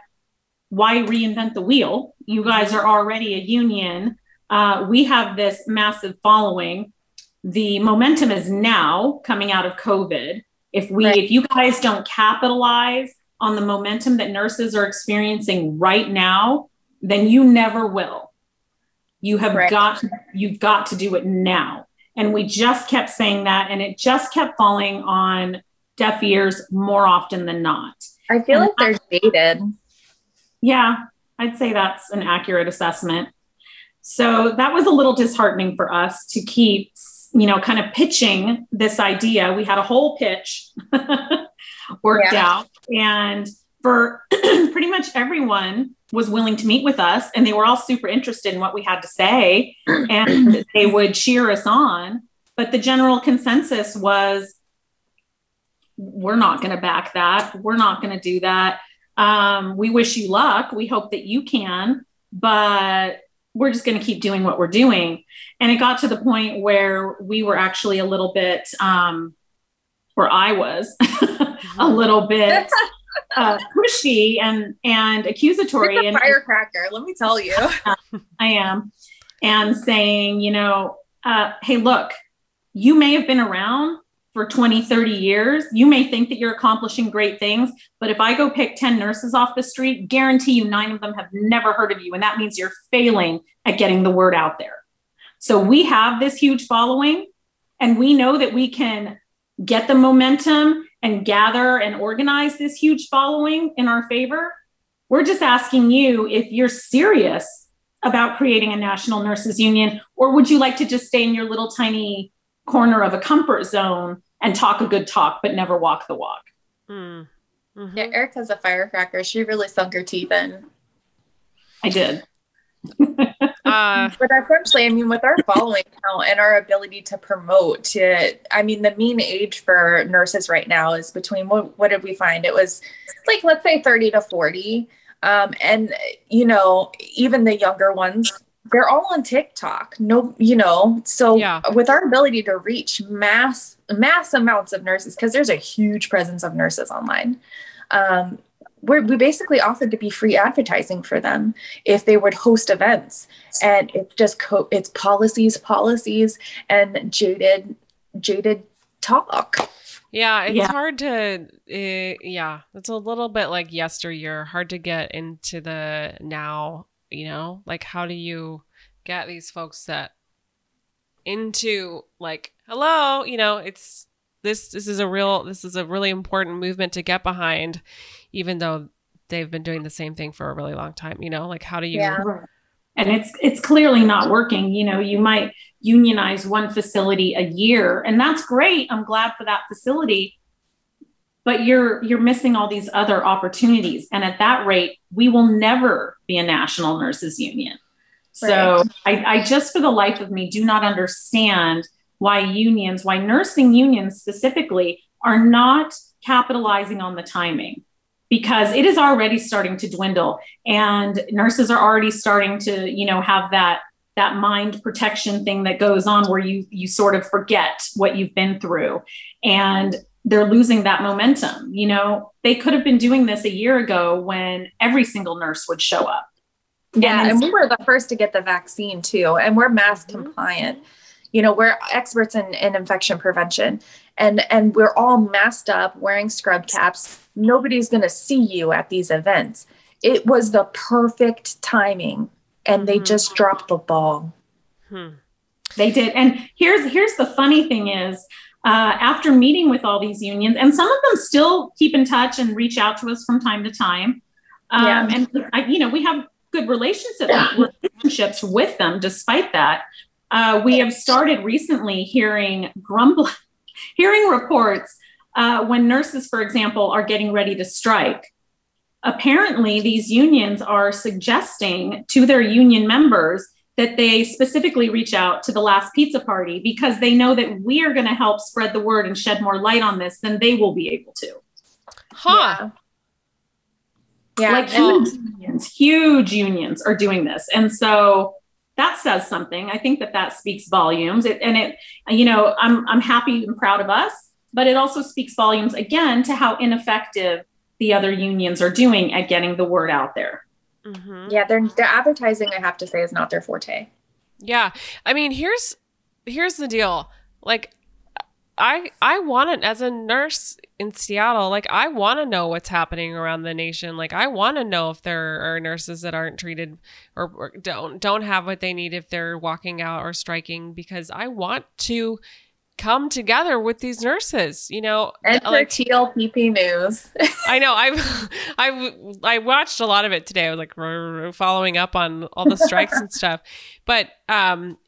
why reinvent the wheel? You guys are already a union. Uh, we have this massive following the momentum is now coming out of COVID. If we, right. if you guys don't capitalize on the momentum that nurses are experiencing right now, then you never will. You have right. got, you've got to do it now. And we just kept saying that, and it just kept falling on deaf ears more often than not. I feel and like they're dated. Yeah, I'd say that's an accurate assessment. So that was a little disheartening for us to keep you know, kind of pitching this idea. We had a whole pitch worked yeah. out. And for pretty much everyone was willing to meet with us and they were all super interested in what we had to say and they would cheer us on. But the general consensus was we're not going to back that. We're not going to do that. Um, we wish you luck. We hope that you can, but we're just going to keep doing what we're doing. And it got to the point where we were actually a little bit, um, where I was a little bit uh, pushy and and accusatory and firecracker. Let me tell you, I am, and saying, you know, uh, hey, look, you may have been around for 20, 30 years. You may think that you're accomplishing great things, but if I go pick 10 nurses off the street, guarantee you nine of them have never heard of you. And that means you're failing at getting the word out there. So we have this huge following, and we know that we can get the momentum and gather and organize this huge following in our favor. We're just asking you if you're serious about creating a national nurses union, or would you like to just stay in your little tiny corner of a comfort zone and talk a good talk, but never walk the walk? Mm. Mm-hmm. Yeah, Erica's a firecracker. She really sunk her teeth in. I did. uh, but essentially, I mean, with our following count and our ability to promote, to, I mean, the mean age for nurses right now is between what, what did we find? It was like, let's say 30 to 40. Um, and, you know, even the younger ones, they're all on TikTok. No, you know, so yeah. with our ability to reach mass, mass amounts of nurses, because there's a huge presence of nurses online. Um, we're, we basically offered to be free advertising for them if they would host events and it's just co- it's policies policies and jaded jaded talk yeah it's yeah. hard to uh, yeah it's a little bit like yesteryear hard to get into the now you know? Like how do you get these folks that into like hello you know it's this this is a real this is a really important movement to get behind even though they've been doing the same thing for a really long time you know? Like how do you yeah. and it's it's clearly not working you know? You might unionize one facility a year and that's great. I'm glad for that facility but you're you're missing all these other opportunities. And at that rate we will never be a national nurses union. So right. I, I just for the life of me do not understand why unions why nursing unions specifically are not capitalizing on the timing. Because it is already starting to dwindle and nurses are already starting to you know have that that mind protection thing that goes on where you you sort of forget what you've been through. And they're losing that momentum. You know they could have been doing this a year ago when every single nurse would show up. Yeah and, and we were the first to get the vaccine too and we're mask mm-hmm. compliant. You know we're experts in, in infection prevention and and we're all masked up wearing scrub caps. Nobody's going to see you at these events. It was the perfect timing and they mm-hmm. just dropped the ball. Hmm. they did. And here's here's the funny thing is uh, after meeting with all these unions and some of them still keep in touch and reach out to us from time to time um, yeah. and I, you know we have good relationships relationships with them despite that uh, we have started recently hearing grumbling hearing reports uh, when nurses, for example, are getting ready to strike. Apparently, these unions are suggesting to their union members that they specifically reach out to the last pizza party because they know that we are going to help spread the word and shed more light on this than they will be able to. Huh. Yeah. yeah. Like huge unions, huge unions are doing this. And so that says something. I think that that speaks volumes. It, and it, you know, I'm I'm happy and proud of us, but it also speaks volumes again to how ineffective the other unions are doing at getting the word out there. Mm-hmm. Yeah, their their advertising, I have to say, is not their forte. Yeah, I mean, here's here's the deal. Like, I I want it as a nurse in Seattle. Like I want to know what's happening around the nation. Like I want to know if there are nurses that aren't treated or, or don't don't have what they need if they're walking out or striking because I want to come together with these nurses, you know. And like TLPP news. I know. i've I I watched a lot of it today. I was like following up on all the strikes and stuff. But um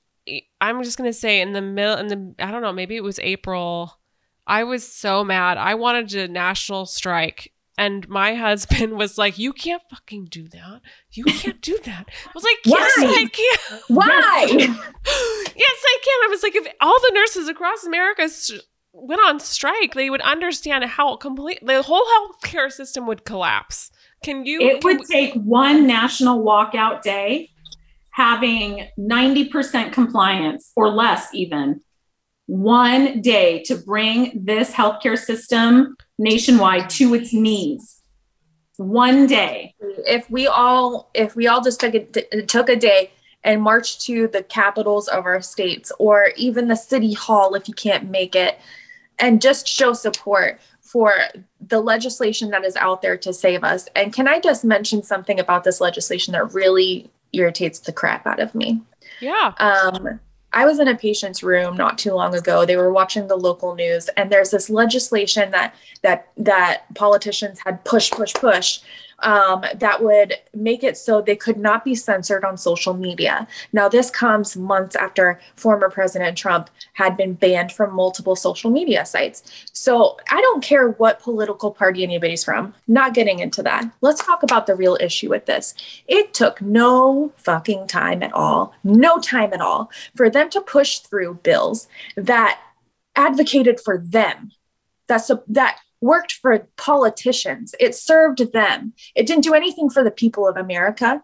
I'm just gonna say in the middle in the I don't know maybe it was April. I was so mad. I wanted a national strike, and my husband was like, "You can't fucking do that. You can't do that." I was like, "Yes, Why? I can." Why? yes, I can. I was like, if all the nurses across America went on strike, they would understand how complete the whole healthcare system would collapse. Can you? It can would take one national walkout day, having 90% compliance or less, even one day to bring this healthcare system nationwide to its knees. One day. If we all, if we all just took a, took a day and marched to the capitals of our states or even the city hall if you can't make it and just show support for the legislation that is out there to save us. And can I just mention something about this legislation that really irritates the crap out of me? Yeah. Um, I was in a patient's room not too long ago. They were watching the local news, and there's this legislation that that that politicians had push, push, push um, that would make it so they could not be censored on social media. Now, this comes months after former President Trump had been banned from multiple social media sites. So I don't care what political party anybody's from, not getting into that. Let's talk about the real issue with this. It took no fucking time at all, no time at all for them to push through bills that advocated for them that's a, that worked for politicians. It served them. It didn't do anything for the people of America.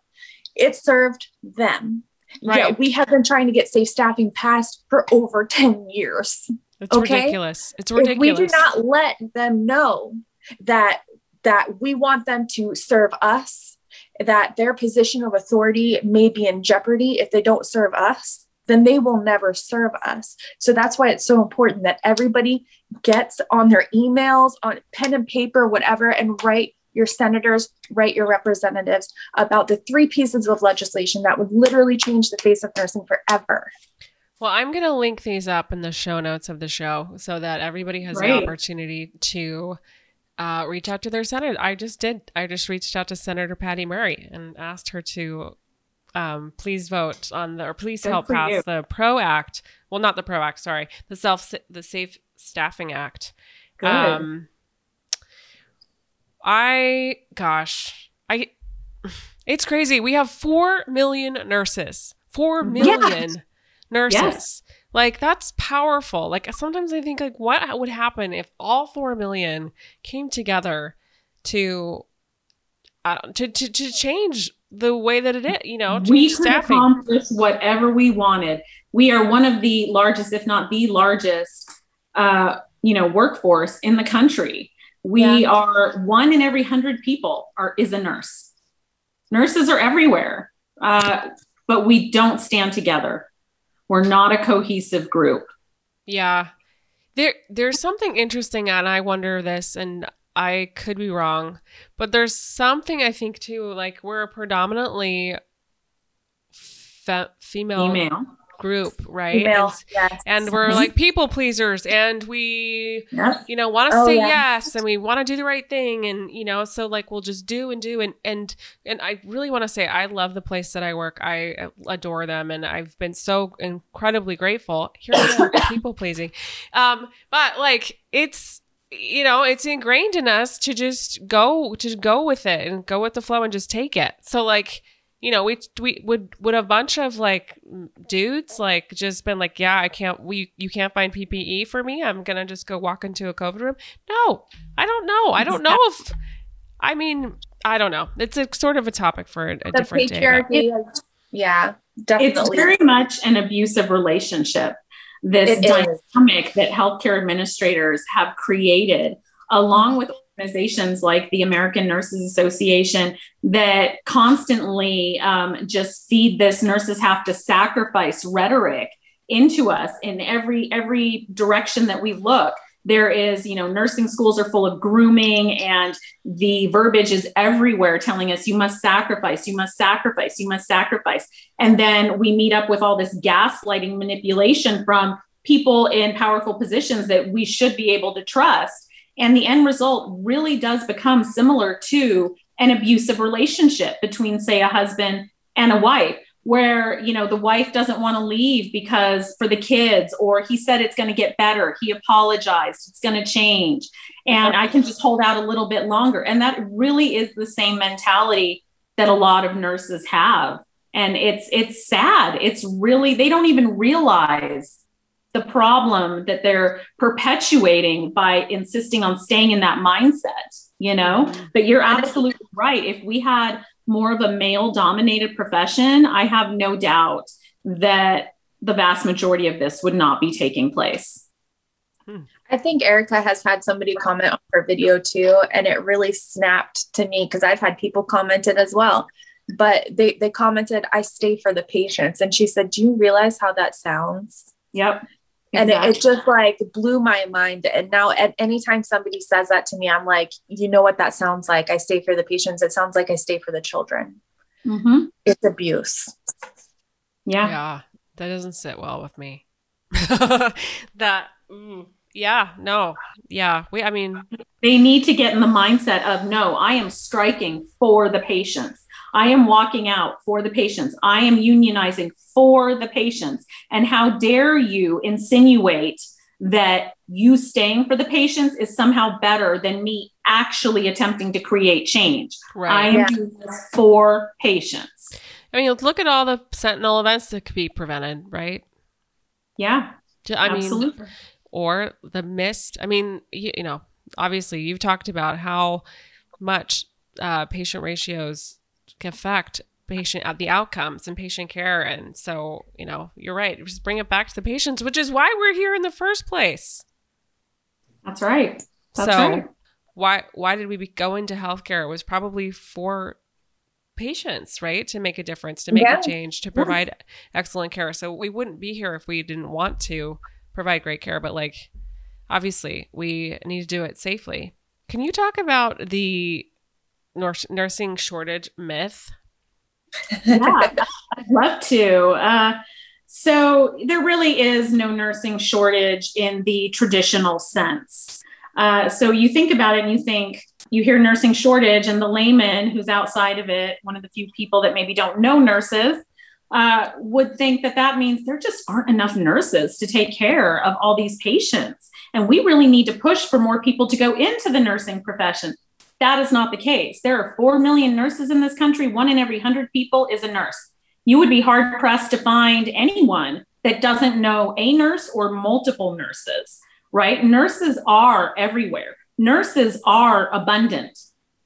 It served them. Right. Yeah, we have been trying to get safe staffing passed for over 10 years. It's okay? ridiculous. It's ridiculous. If we do not let them know that that we want them to serve us, that their position of authority may be in jeopardy if they don't serve us, then they will never serve us. So that's why it's so important that everybody gets on their emails, on pen and paper, whatever, and write your senators, write your representatives about the three pieces of legislation that would literally change the face of nursing forever. Well, I'm going to link these up in the show notes of the show so that everybody has right. the opportunity to uh, reach out to their senator. I just did. I just reached out to Senator Patty Murray and asked her to um, please vote on the or please Good help pass you. the Pro Act. Well, not the Pro Act. Sorry, the self the Safe Staffing Act. Good. Um, I gosh, I it's crazy. We have four million nurses. Four million yeah. nurses. Yes. Like that's powerful. Like sometimes I think like what would happen if all four million came together to uh, to, to to change the way that it is, you know, we could staffing. accomplish whatever we wanted. We are one of the largest, if not the largest, uh, you know, workforce in the country. We yeah. are one in every hundred people are is a nurse. Nurses are everywhere, uh, but we don't stand together. We're not a cohesive group. Yeah, there there's something interesting, and I wonder this, and I could be wrong, but there's something I think too. Like we're a predominantly fe- female, female group, right? Female, and, yes. and we're mm-hmm. like people pleasers, and we, you know, want to oh, say yeah. yes, and we want to do the right thing, and you know, so like we'll just do and do, and and and I really want to say I love the place that I work. I adore them, and I've been so incredibly grateful. Here people pleasing, um, but like it's you know, it's ingrained in us to just go to go with it and go with the flow and just take it. So like, you know, we we would would a bunch of like dudes like just been like, yeah, I can't we you can't find PPE for me. I'm gonna just go walk into a COVID room. No, I don't know. I don't know if. I mean, I don't know. It's a sort of a topic for a, a different day. Is, yeah, definitely. It's very much an abusive relationship this dynamic that healthcare administrators have created, along with organizations like the American Nurses Association that constantly um, just feed this nurses have to sacrifice rhetoric into us in every every direction that we look there is you know nursing schools are full of grooming and the verbiage is everywhere telling us you must sacrifice you must sacrifice you must sacrifice. And then we meet up with all this gaslighting manipulation from people in powerful positions that we should be able to trust. And the end result really does become similar to an abusive relationship between say a husband and a wife where you know the wife doesn't want to leave because for the kids or he said it's going to get better he apologized it's going to change and i can just hold out a little bit longer and that really is the same mentality that a lot of nurses have and it's it's sad it's really they don't even realize the problem that they're perpetuating by insisting on staying in that mindset, you know? Mm-hmm. But you're absolutely right. If we had more of a male dominated profession, I have no doubt that the vast majority of this would not be taking place. Hmm. I think Erica has had somebody comment on her video too, and it really snapped to me because I've had people comment it as well. But they they commented, "I stay for the patients," and she said, "Do you realize how that sounds?" Yep. And exactly. it, it, just like blew my mind. And now, at any time somebody says that to me, I'm like, you know what that sounds like? I stay for the patients. It sounds like I stay for the children. Mm-hmm. It's abuse. Yeah. Yeah. That doesn't sit well with me. that, mm, yeah, no, yeah. We, I mean, they need to get in the mindset of no, I am striking for the patients. I am walking out for the patients. I am unionizing for the patients. And how dare you insinuate that you staying for the patients is somehow better than me actually attempting to create change. Right. I am yeah. doing this for patients. I mean, look at all the sentinel events that could be prevented, right? Yeah. I mean, absolutely. Or the missed. I mean, you, you know, obviously you've talked about how much uh, patient ratios affect patient at the outcomes and patient care and so you know you're right just bring it back to the patients which is why we're here in the first place that's right that's so right. why why did we go into healthcare it was probably for patients right to make a difference to make yeah. a change to provide yeah. excellent care so we wouldn't be here if we didn't want to provide great care but like obviously we need to do it safely can you talk about the nursing shortage myth? yeah, I'd love to. Uh, so there really is no nursing shortage in the traditional sense. Uh, so you think about it and you think you hear nursing shortage, and the layman who's outside of it, one of the few people that maybe don't know nurses, uh, would think that that means there just aren't enough nurses to take care of all these patients. And we really need to push for more people to go into the nursing profession. That is not the case. There are 4 million nurses in this country. One in every 100 people is a nurse. You would be hard pressed to find anyone that doesn't know a nurse or multiple nurses, right? Nurses are everywhere. Nurses are abundant.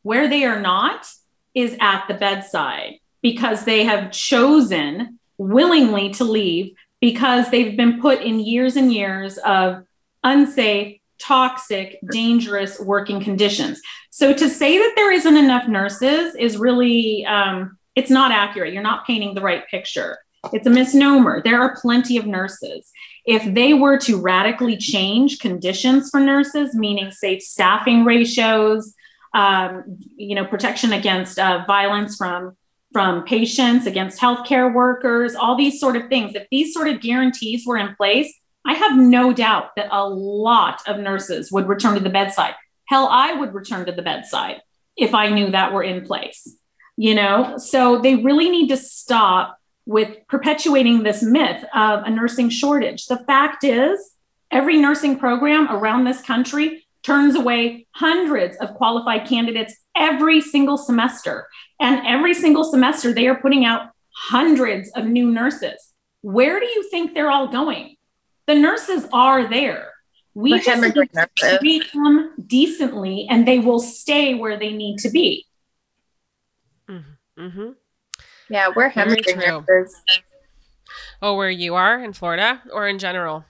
Where they are not is at the bedside because they have chosen willingly to leave because they've been put in years and years of unsafe, toxic, dangerous working conditions. So to say that there isn't enough nurses is really, um, it's not accurate. You're not painting the right picture. It's a misnomer. There are plenty of nurses. If they were to radically change conditions for nurses, meaning safe staffing ratios, um, you know, protection against uh, violence from from patients, against healthcare workers, all these sort of things. If these sort of guarantees were in place, I have no doubt that a lot of nurses would return to the bedside. Hell, I would return to the bedside if I knew that were in place. You know, so they really need to stop with perpetuating this myth of a nursing shortage. The fact is, every nursing program around this country turns away hundreds of qualified candidates every single semester. And every single semester, they are putting out hundreds of new nurses. Where do you think they're all going? the nurses are there. We but just need to treat them decently and they will stay where they need to be. Mm-hmm. mm-hmm. Yeah, we're hemorrhaging nurses. Oh, where you are in Florida or in general?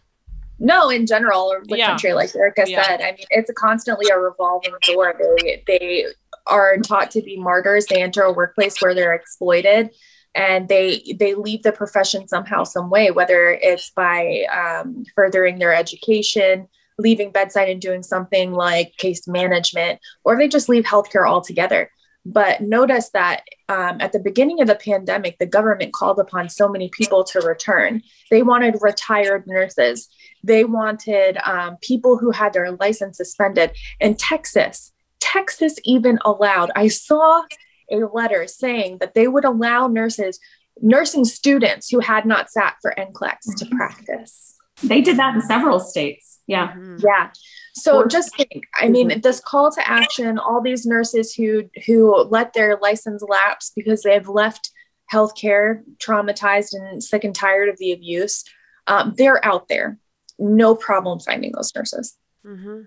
No, in general, or the yeah. country, like Erica yeah. said. I mean, it's a constantly a revolving door. They they are taught to be martyrs. They enter a workplace where they're exploited and they they leave the profession somehow some way whether it's by um, furthering their education leaving bedside and doing something like case management or they just leave healthcare altogether but notice that um, at the beginning of the pandemic the government called upon so many people to return they wanted retired nurses they wanted um, people who had their license suspended in texas texas even allowed i saw a letter saying that they would allow nurses, nursing students who had not sat for NCLEX to mm-hmm. practice. They did that in several states. Yeah. Mm-hmm. Yeah. So just think, I mean, mm-hmm. this call to action, all these nurses who who let their license lapse because they've left healthcare traumatized and sick and tired of the abuse, um, they're out there. no problem finding those nurses. Mm-hmm.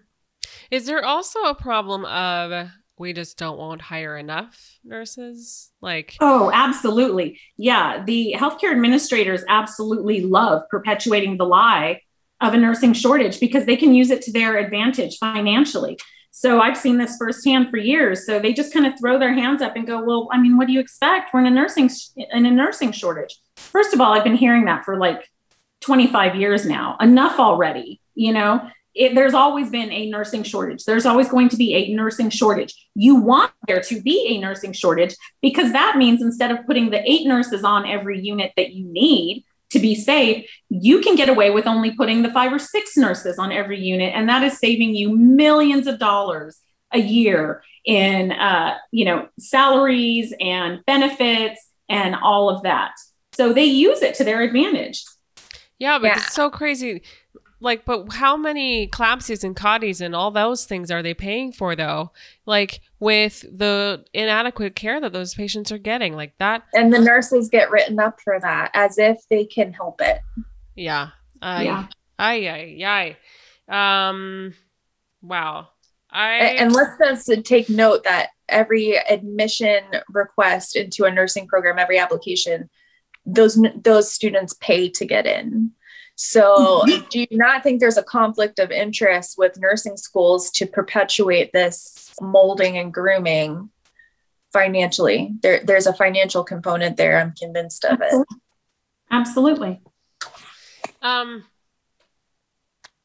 Is there also a problem of we just don't won't hire enough nurses? Like, oh, absolutely. Yeah. The healthcare administrators absolutely love perpetuating the lie of a nursing shortage because they can use it to their advantage financially. So I've seen this firsthand for years. So they just kind of throw their hands up and go, "Well, I mean, what do you expect? We're in a nursing in a nursing shortage." First of all, I've been hearing that for like 25 years now. Enough already, you know? It, there's always been a nursing shortage. There's always going to be a nursing shortage. You want there to be a nursing shortage because that means instead of putting the eight nurses on every unit that you need, to be safe, you can get away with only putting the five or six nurses on every unit, and that is saving you millions of dollars a year in uh, you know salaries and benefits and all of that. So they use it to their advantage. Yeah, but yeah. it's so crazy like but how many CLABSIs and CAUTIs and all those things are they paying for though? Like with the inadequate care that those patients are getting like that and the nurses get written up for that as if they can help it. Yeah. Uh, yeah. aye aye aye um wow. I and let's just take note that every admission request into a nursing program every application those those students pay to get in so, mm-hmm. do you not think there's a conflict of interest with nursing schools to perpetuate this molding and grooming financially? There, there's a financial component there. I'm convinced of it. Absolutely. Um,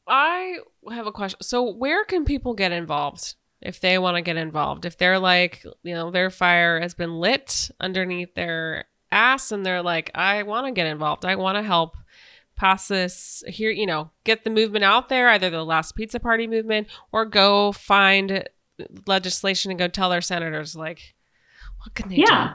I have a question. So, where can people get involved if they want to get involved? If they're like, you know, their fire has been lit underneath their ass and they're like, I want to get involved, I want to help pass this here, you know, get the movement out there, either the last pizza party movement or go find legislation and go tell their senators like what can they do? yeah. do?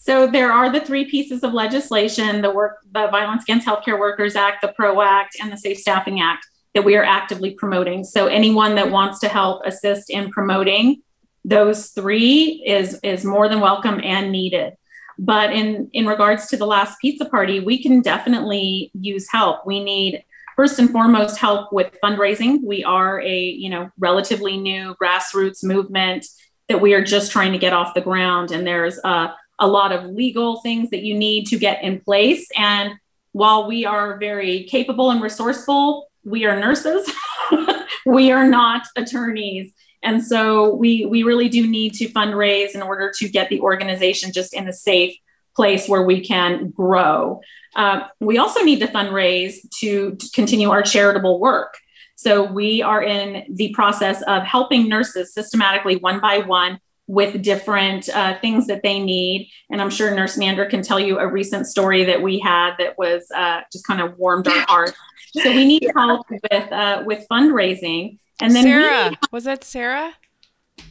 So there are the three pieces of legislation, the work the Violence Against Healthcare Workers Act, the PRO Act, and the Safe Staffing Act that we are actively promoting. So anyone that wants to help assist in promoting those three is is more than welcome and needed. But in, in regards to the last pizza party, we can definitely use help. We need first and foremost help with fundraising. We are a, you know, relatively new grassroots movement that we are just trying to get off the ground. And there's a, a lot of legal things that you need to get in place. And while we are very capable and resourceful, we are nurses. we are not attorneys. And so we we really do need to fundraise in order to get the organization just in a safe place where we can grow. Uh, we also need to fundraise to, to continue our charitable work. So we are in the process of helping nurses systematically, one by one, with different uh, things that they need. And I'm sure Nurse Nander can tell you a recent story that we had that was uh, just kind of warmed our hearts. So we need help with uh, with fundraising. And then Sarah, we, was that Sarah?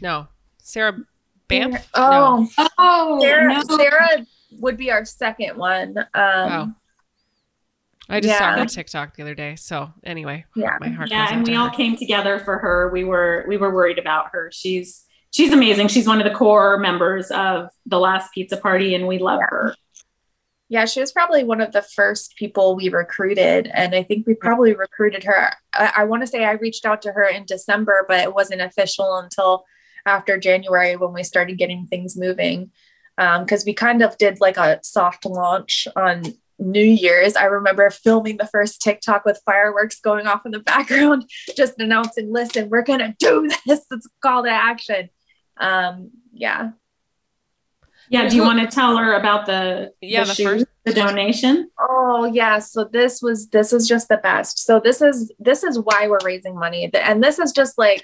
No, Sarah Bamp. Oh, no. oh, Sarah, no. Sarah would be our second one. Um, oh. I just yeah. saw her on TikTok the other day. So anyway, yeah, my heart. Yeah, and we all came together for her. We were we were worried about her. She's she's amazing. She's one of the core members of the last pizza party, and we love yeah. her. Yeah, she was probably one of the first people we recruited. And I think we probably recruited her. I, I want to say I reached out to her in December, but it wasn't official until after January when we started getting things moving. Because um, we kind of did like a soft launch on New Year's. I remember filming the first TikTok with fireworks going off in the background, just announcing, listen, we're going to do this. It's a call to action. Um, yeah, yeah. Do you want to tell her about the yeah the, the first the donation? Oh yeah. So this was this is just the best. So this is this is why we're raising money, and this is just like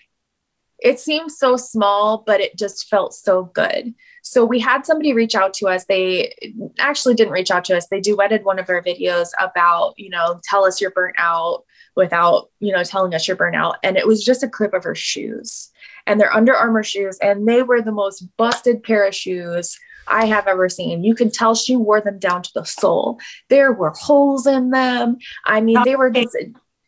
it seems so small, but it just felt so good. So we had somebody reach out to us. They actually didn't reach out to us. They duetted one of our videos about, you know, tell us you're burnt out without, you know, telling us you're burnt out. And it was just a clip of her shoes and they're Under Armour shoes. And they were the most busted pair of shoes I have ever seen. You can tell she wore them down to the sole. There were holes in them. I mean, they were just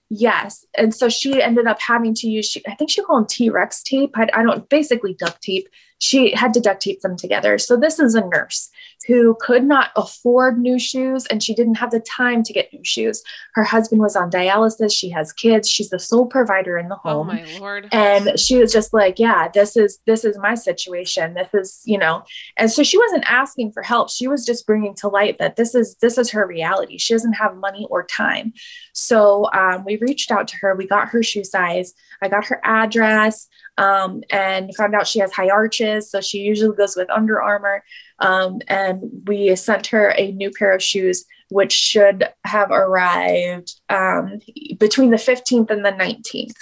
yes. And so she ended up having to use. She, I think she called them T Rex tape. I, I don't basically duct tape she had to duct tape them together. So this is a nurse who could not afford new shoes and she didn't have the time to get new shoes. Her husband was on dialysis. She has kids. She's the sole provider in the oh, home. Oh my lord. And she was just like, yeah, this is this is my situation. This is, you know. And so she wasn't asking for help. She was just bringing to light that this is this is her reality. She doesn't have money or time. So um, we reached out to her. We got her shoe size. I got her address um, and found out she has high arches. So she usually goes with Under Armour. Um, and we sent her a new pair of shoes, which should have arrived um, between the 15th and the 19th.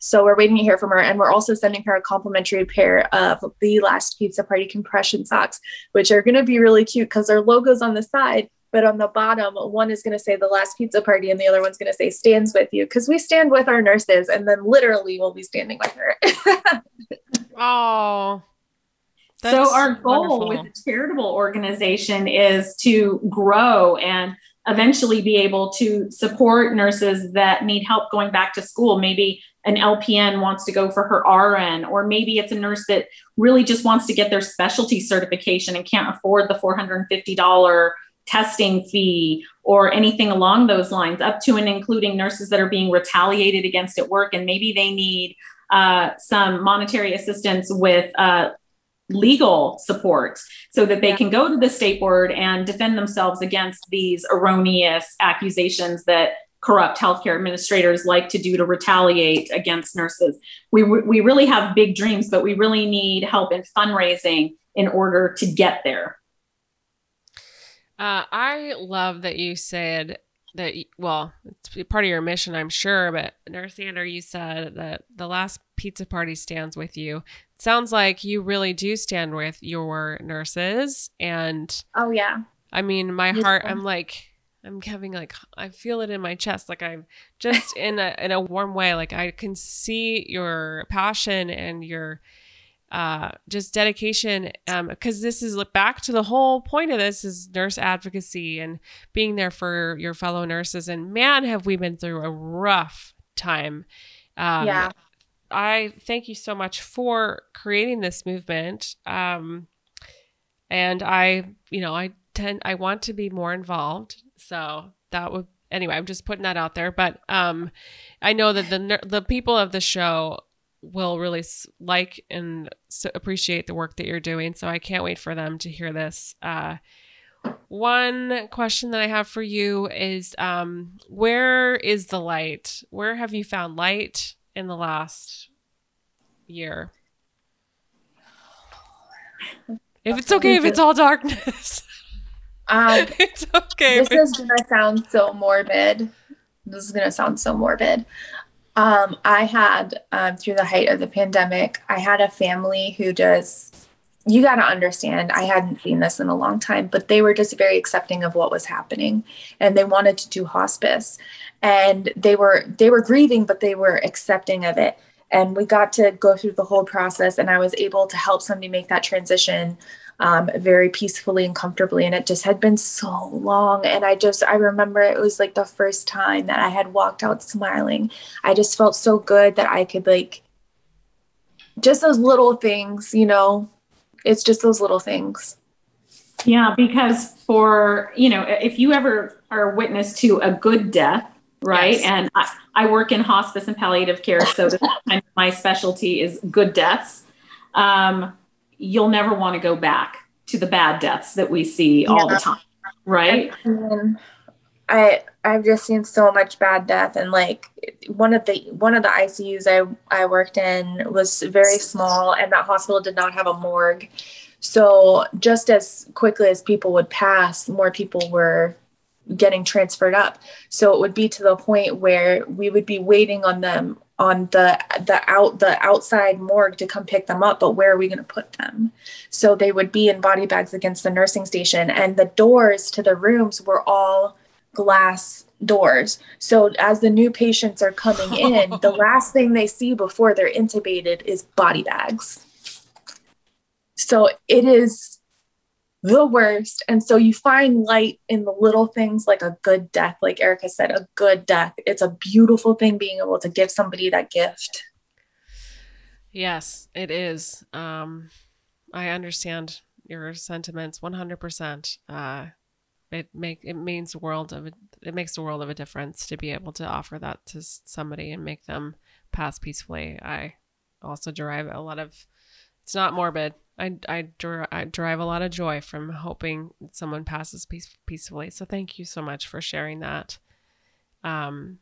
So we're waiting to hear from her. And we're also sending her a complimentary pair of the Last Pizza Party compression socks, which are going to be really cute because their logo's on the side. But on the bottom, one is going to say the last pizza party, and the other one's going to say stands with you because we stand with our nurses, and then literally we'll be standing with her. oh, That's so our goal wonderful. with the charitable organization is to grow and eventually be able to support nurses that need help going back to school. Maybe an LPN wants to go for her RN, or maybe it's a nurse that really just wants to get their specialty certification and can't afford the $450 testing fee or anything along those lines, up to and including nurses that are being retaliated against at work. And maybe they need uh, some monetary assistance with uh, legal support so that they yeah. can go to the state board and defend themselves against these erroneous accusations that corrupt healthcare administrators like to do to retaliate against nurses. We, we really have big dreams, but we really need help in fundraising in order to get there. Uh, I love that you said that, well, it's part of your mission, I'm sure, but Nurse Nander, you said that the last pizza party stands with you. It sounds like you really do stand with your nurses. And oh, yeah. I mean, my heart, I'm like, I'm having like I feel it in my chest like I'm just in a in a warm way like I can see your passion and your uh, just dedication Um, because um, this is back to the whole point of this is nurse advocacy and being there for your fellow nurses. And man have we been through a rough time. Um, yeah. I thank you so much for creating this movement. Um, and i you know i tend i want to be more involved. So that would anyway i'm just putting that out there. But um i know that the the people of the show will really like and appreciate the work that you're doing. So I can't wait for them to hear this. Uh, one question that I have for you is um, where is the light? Where have you found light in the last year? If it's okay, if it's all darkness. Um, it's okay. This is going to sound so morbid. This is going to sound so morbid. Um, I had, um, through the height of the pandemic, I had a family who just, you got to understand, I hadn't seen this in a long time, but they were just very accepting of what was happening and they wanted to do hospice and they were, they were grieving, but they were accepting of it. And we got to go through the whole process and I was able to help somebody make that transition um, very peacefully and comfortably. And it just had been so long. And I just, I remember it was like the first time that I had walked out smiling. I just felt so good that I could, like, just those little things, you know, it's just those little things. Yeah, because for, you know, if you ever are witness to a good death, right? Yes. And I, I, work in hospice and palliative care, so my specialty is good deaths. Um, you'll never want to go back to the bad deaths that we see yeah. all the time, right? I, mean, I I've just seen so much bad death, and like one of the one of the ICUs I I worked in was very small, and that hospital did not have a morgue. So just as quickly as people would pass, more people were getting transferred up. So it would be to the point where we would be waiting on them on the the out the outside morgue to come pick them up but where are we going to put them? So they would be in body bags against the nursing station and the doors to the rooms were all glass doors. So as the new patients are coming in the last thing they see before they're intubated is body bags. So it is the worst. And so you find light in the little things like a good death, like Erica said, a good death. It's a beautiful thing being able to give somebody that gift. Yes, it is. Um, I understand your sentiments 100%. Uh, it make it means a world of it makes the world of a difference to be able to offer that to somebody and make them pass peacefully. I also derive a lot of it's not morbid. I I, der- I derive a lot of joy from hoping someone passes peace- peacefully. So thank you so much for sharing that. Um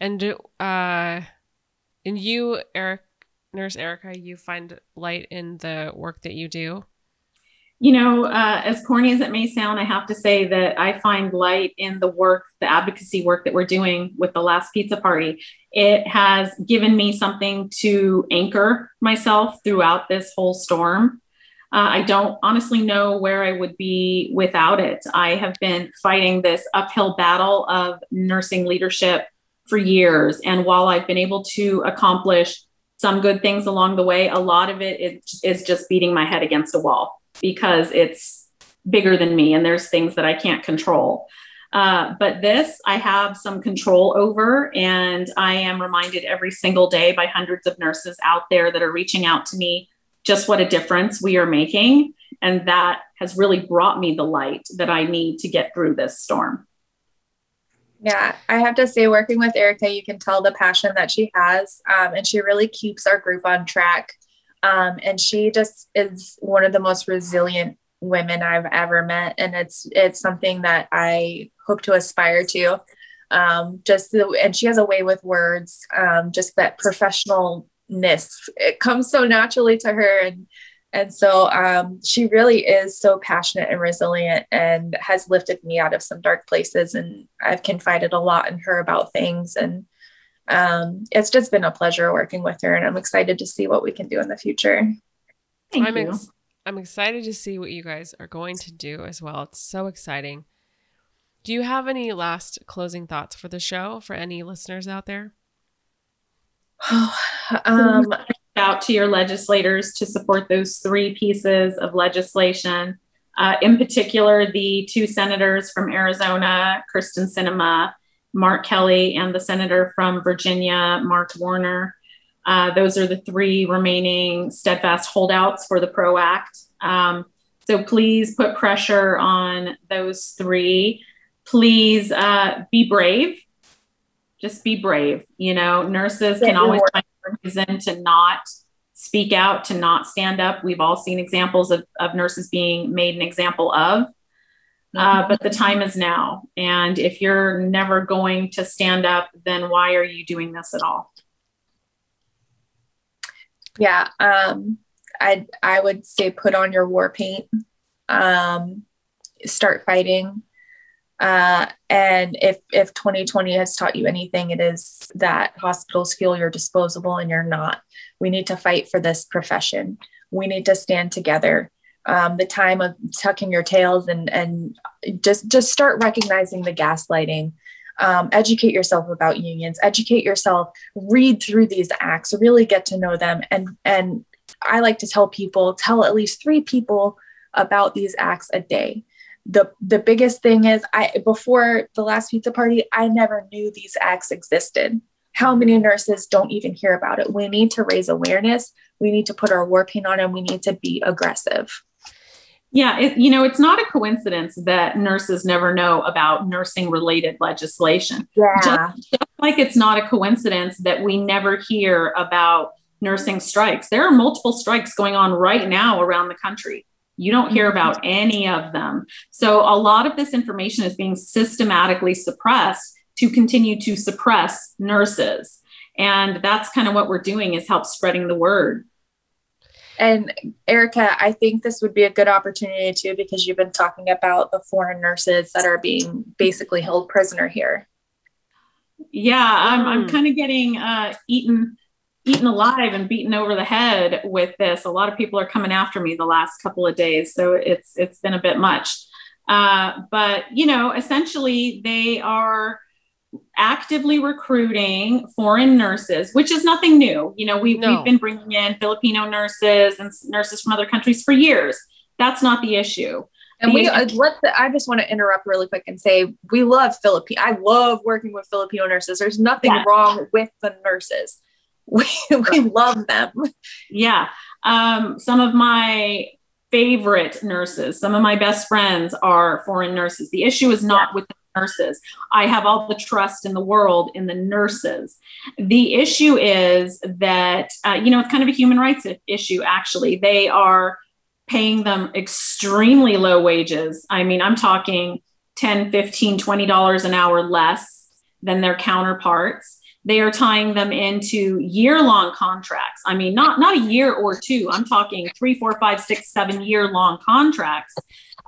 and uh and you Eric nurse Erica, you find light in the work that you do? You know, uh, as corny as it may sound, I have to say that I find light in the work, the advocacy work that we're doing with the last pizza party. It has given me something to anchor myself throughout this whole storm. Uh, I don't honestly know where I would be without it. I have been fighting this uphill battle of nursing leadership for years. And while I've been able to accomplish some good things along the way, a lot of it is just beating my head against a wall because it's bigger than me and there's things that I can't control. Uh, but this I have some control over, and I am reminded every single day by hundreds of nurses out there that are reaching out to me just what a difference we are making. And that has really brought me the light that I need to get through this storm. Yeah, I have to say, working with Erica, you can tell the passion that she has, um, and she really keeps our group on track. Um, and she just is one of the most resilient women I've ever met. And it's, it's something that I hope to aspire to. Um, just the, and she has a way with words, um, just that professionalness, it comes so naturally to her. And, and so um, she really is so passionate and resilient and has lifted me out of some dark places. And I've confided a lot in her about things. And um, it's just been a pleasure working with her, and I'm excited to see what we can do in the future. Thank I'm, ex- I'm excited to see what you guys are going to do as well. It's so exciting. Do you have any last closing thoughts for the show for any listeners out there? um, out to your legislators to support those three pieces of legislation. Uh, in particular, the two senators from Arizona, Kyrsten Sinema Mark Kelly, and the senator from Virginia, Mark Warner. Uh, those are the three remaining steadfast holdouts for the PRO Act. Um, so please put pressure on those three. Please uh, be brave. Just be brave. You know, nurses can always find a reason to not speak out, to not stand up. We've all seen examples of, of nurses being made an example of. Uh, but the time is now. And if you're never going to stand up, then why are you doing this at all? Yeah, um, I I would say put on your war paint, um, start fighting. Uh, and if if 2020 has taught you anything, it is that hospitals feel you're disposable and you're not. We need to fight for this profession. We need to stand together um, the time of tucking your tails and and just just start recognizing the gaslighting. Um, educate yourself about unions. Educate yourself. Read through these acts. Really get to know them. And and i like to tell people tell at least three people about these acts a day. The the biggest thing is i before the last pizza party i never knew these acts existed. How many nurses don't even hear about it? We need to raise awareness. We need to put our war paint on and we need to be aggressive yeah, it, you know, it's not a coincidence that nurses never know about nursing related legislation. Yeah. Just, just like it's not a coincidence that we never hear about nursing strikes. There are multiple strikes going on right now around the country. You don't hear mm-hmm. about any of them. So a lot of this information is being systematically suppressed to continue to suppress nurses. And that's kind of what we're doing is help spreading the word. And Erica, I think this would be a good opportunity too, because you've been talking about the foreign nurses that are being basically held prisoner here. Yeah, I'm, I'm mm. kind of getting uh, eaten eaten alive and beaten over the head with this. A lot of people are coming after me the last couple of days, so it's it's been a bit much. Uh, but you know, essentially, they are actively recruiting foreign nurses, which is nothing new. You know, we, no. we've been bringing in Filipino nurses and nurses from other countries for years. That's not the issue. And we uh, let I just want to interrupt really quick and say we love Filipino. I love working with Filipino nurses. There's nothing yes. wrong with the nurses. we, we love them. Yeah. Um, some of my favorite nurses, some of my best friends are foreign nurses. The issue is not with the nurses. I have all the trust in the world in the nurses. The issue is that, uh, you know, it's kind of a human rights issue, actually. They are paying them extremely low wages. I mean, I'm talking 10, 15, 20 dollars an hour less than their counterparts. They are tying them into year-long contracts. I mean, not not a year or two. I'm talking three, four, five, six, seven year-long contracts,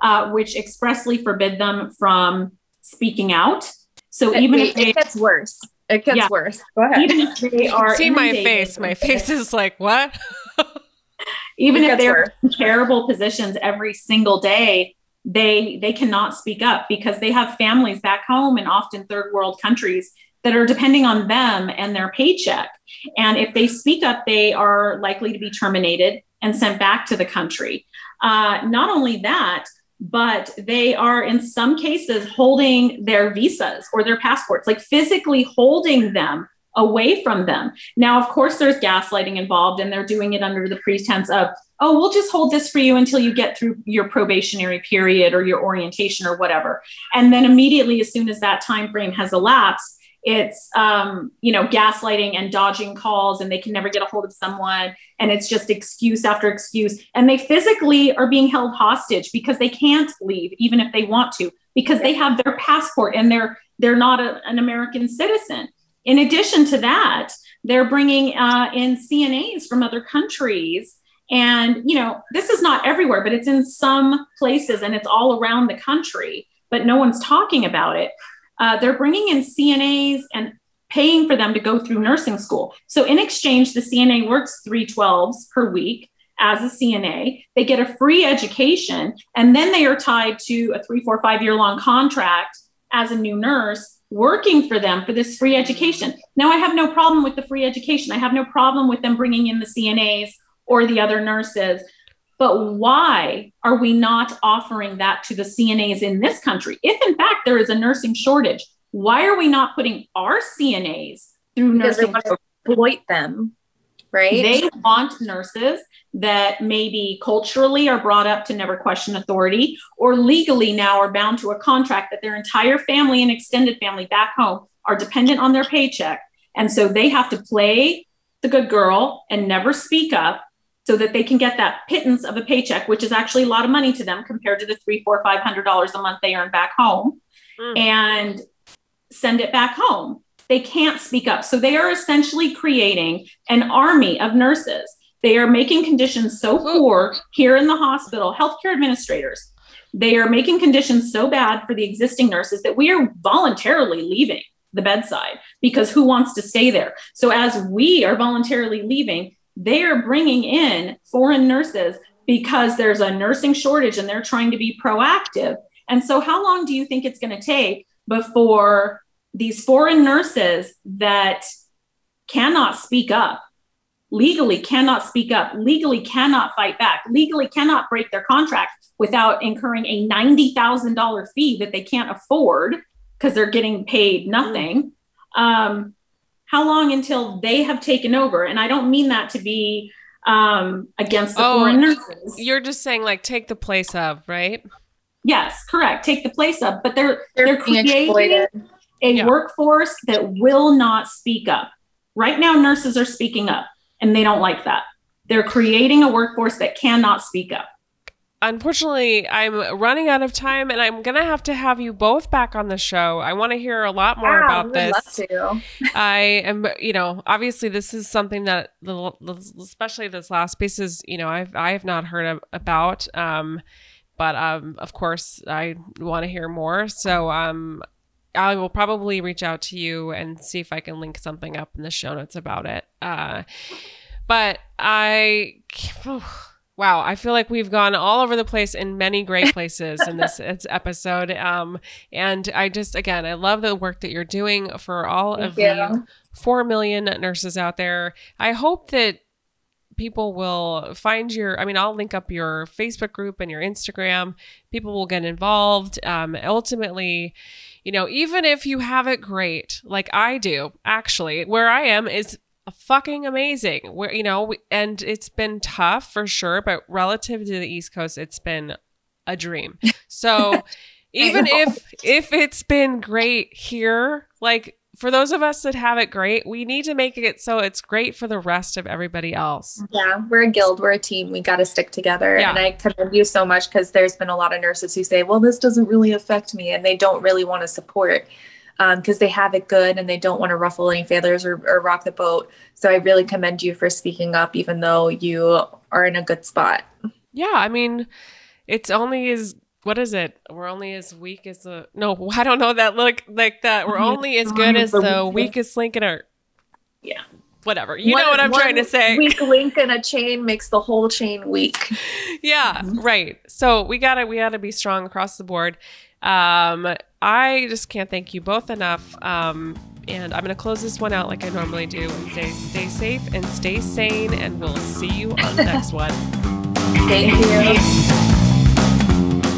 uh, which expressly forbid them from speaking out. So even it, if they, it gets worse, it gets Yeah. worse. Go ahead. even if they are See my face. My face is like, what? even It if they're worse. in terrible positions every single day they they cannot speak up because they have families back home and often third world countries that are depending on them and their paycheck and if they speak up they are likely to be terminated and sent back to the country uh, not only that but they are in some cases holding their visas or their passports like physically holding them away from them now, of course, there's gaslighting involved, and they're doing it under the pretense of, oh, we'll just hold this for you until you get through your probationary period or your orientation or whatever. And then immediately, as soon as that time frame has elapsed, it's um, you know gaslighting and dodging calls, and they can never get a hold of someone, and it's just excuse after excuse, and they physically are being held hostage because they can't leave, even if they want to, because they have their passport and they're they're not a- an American citizen. In addition to that, they're bringing uh, in CNAs from other countries. And, you know, this is not everywhere, but it's in some places and it's all around the country, but no one's talking about it. Uh, they're bringing in CNAs and paying for them to go through nursing school. So, in exchange, the CNA works 312s per week as a CNA. They get a free education, and then they are tied to a three, four, five year long contract as a new nurse working for them for this free education. Now, I have no problem with the free education. I have no problem with them bringing in the CNAs or the other nurses. But why are we not offering that to the CNAs in this country? If in fact there is a nursing shortage, why are we not putting our CNAs through because they nursing? want to exploit them, right? They want nurses that maybe culturally are brought up to never question authority or legally now are bound to a contract that their entire family and extended family back home are dependent on their paycheck. And so they have to play the good girl and never speak up so that they can get that pittance of a paycheck, which is actually a lot of money to them compared to the three, four, five hundred dollars a month they earn back home Mm. and send it back home. They can't speak up. So they are essentially creating an army of nurses. They are making conditions so poor here in the hospital, healthcare administrators. They are making conditions so bad for the existing nurses that we are voluntarily leaving the bedside because who wants to stay there? So as we are voluntarily leaving, they are bringing in foreign nurses because there's a nursing shortage and they're trying to be proactive. And so, how long do you think it's going to take before these foreign nurses that cannot speak up, legally cannot speak up, legally cannot fight back, legally cannot break their contract without incurring a $90,000 fee that they can't afford because they're getting paid nothing? Um, how long until they have taken over? And I don't mean that to be um, against the Oh, foreign nurses. You're just saying like take the place of, right? Yes, correct. Take the place of, but they're They're, they're creating exploited. a Yeah. workforce that will not speak up. Right now, nurses are speaking up, and they don't like that. They're creating a workforce that cannot speak up. Unfortunately, I'm running out of time and I'm going to have to have you both back on the show. I want to hear a lot more Wow, about this. love to. I am, you know, obviously this is something that, the, especially this last piece is, you know, I've I have not heard of, about. Um, but um, of course, I want to hear more. So um, I will probably reach out to you and see if I can link something up in the show notes about it. Uh, but I. Wow, I feel like we've gone all over the place in many great places in this it's episode. Um, and I just, again, I love the work that you're doing for all Thank of you. the 4 million nurses out there. I hope that people will find your, I mean, I'll link up your Facebook group and your Instagram. People will get involved. Um, ultimately, you know, even if you have it great, like I do, actually, where I am is fucking amazing. Where you know, we, and it's been tough for sure, but relative to the East Coast, it's been a dream. So even if if it's been great here, like for those of us that have it great, we need to make it so it's great for the rest of everybody else. Yeah, we're a guild, we're a team. We got to stick together. Yeah. And I commend you so much because there's been a lot of nurses who say, well, this doesn't really affect me. And they don't really want to support because um, they have it good and they don't want to ruffle any feathers or, or rock the boat. So I really commend you for speaking up, even though you are in a good spot. Yeah, I mean, it's only as what is it? We're only as weak as the no. I don't know that look like that. We're only as good as the weakest link in our yeah. Whatever you know what I'm trying to say. Weak link in a chain makes the whole chain weak. yeah, Mhm. right. So we gotta we gotta be strong across the board. Um, I just can't thank you both enough. Um, and I'm gonna close this one out like I normally do and say stay safe and stay sane, and we'll see you on the next one. Thank you.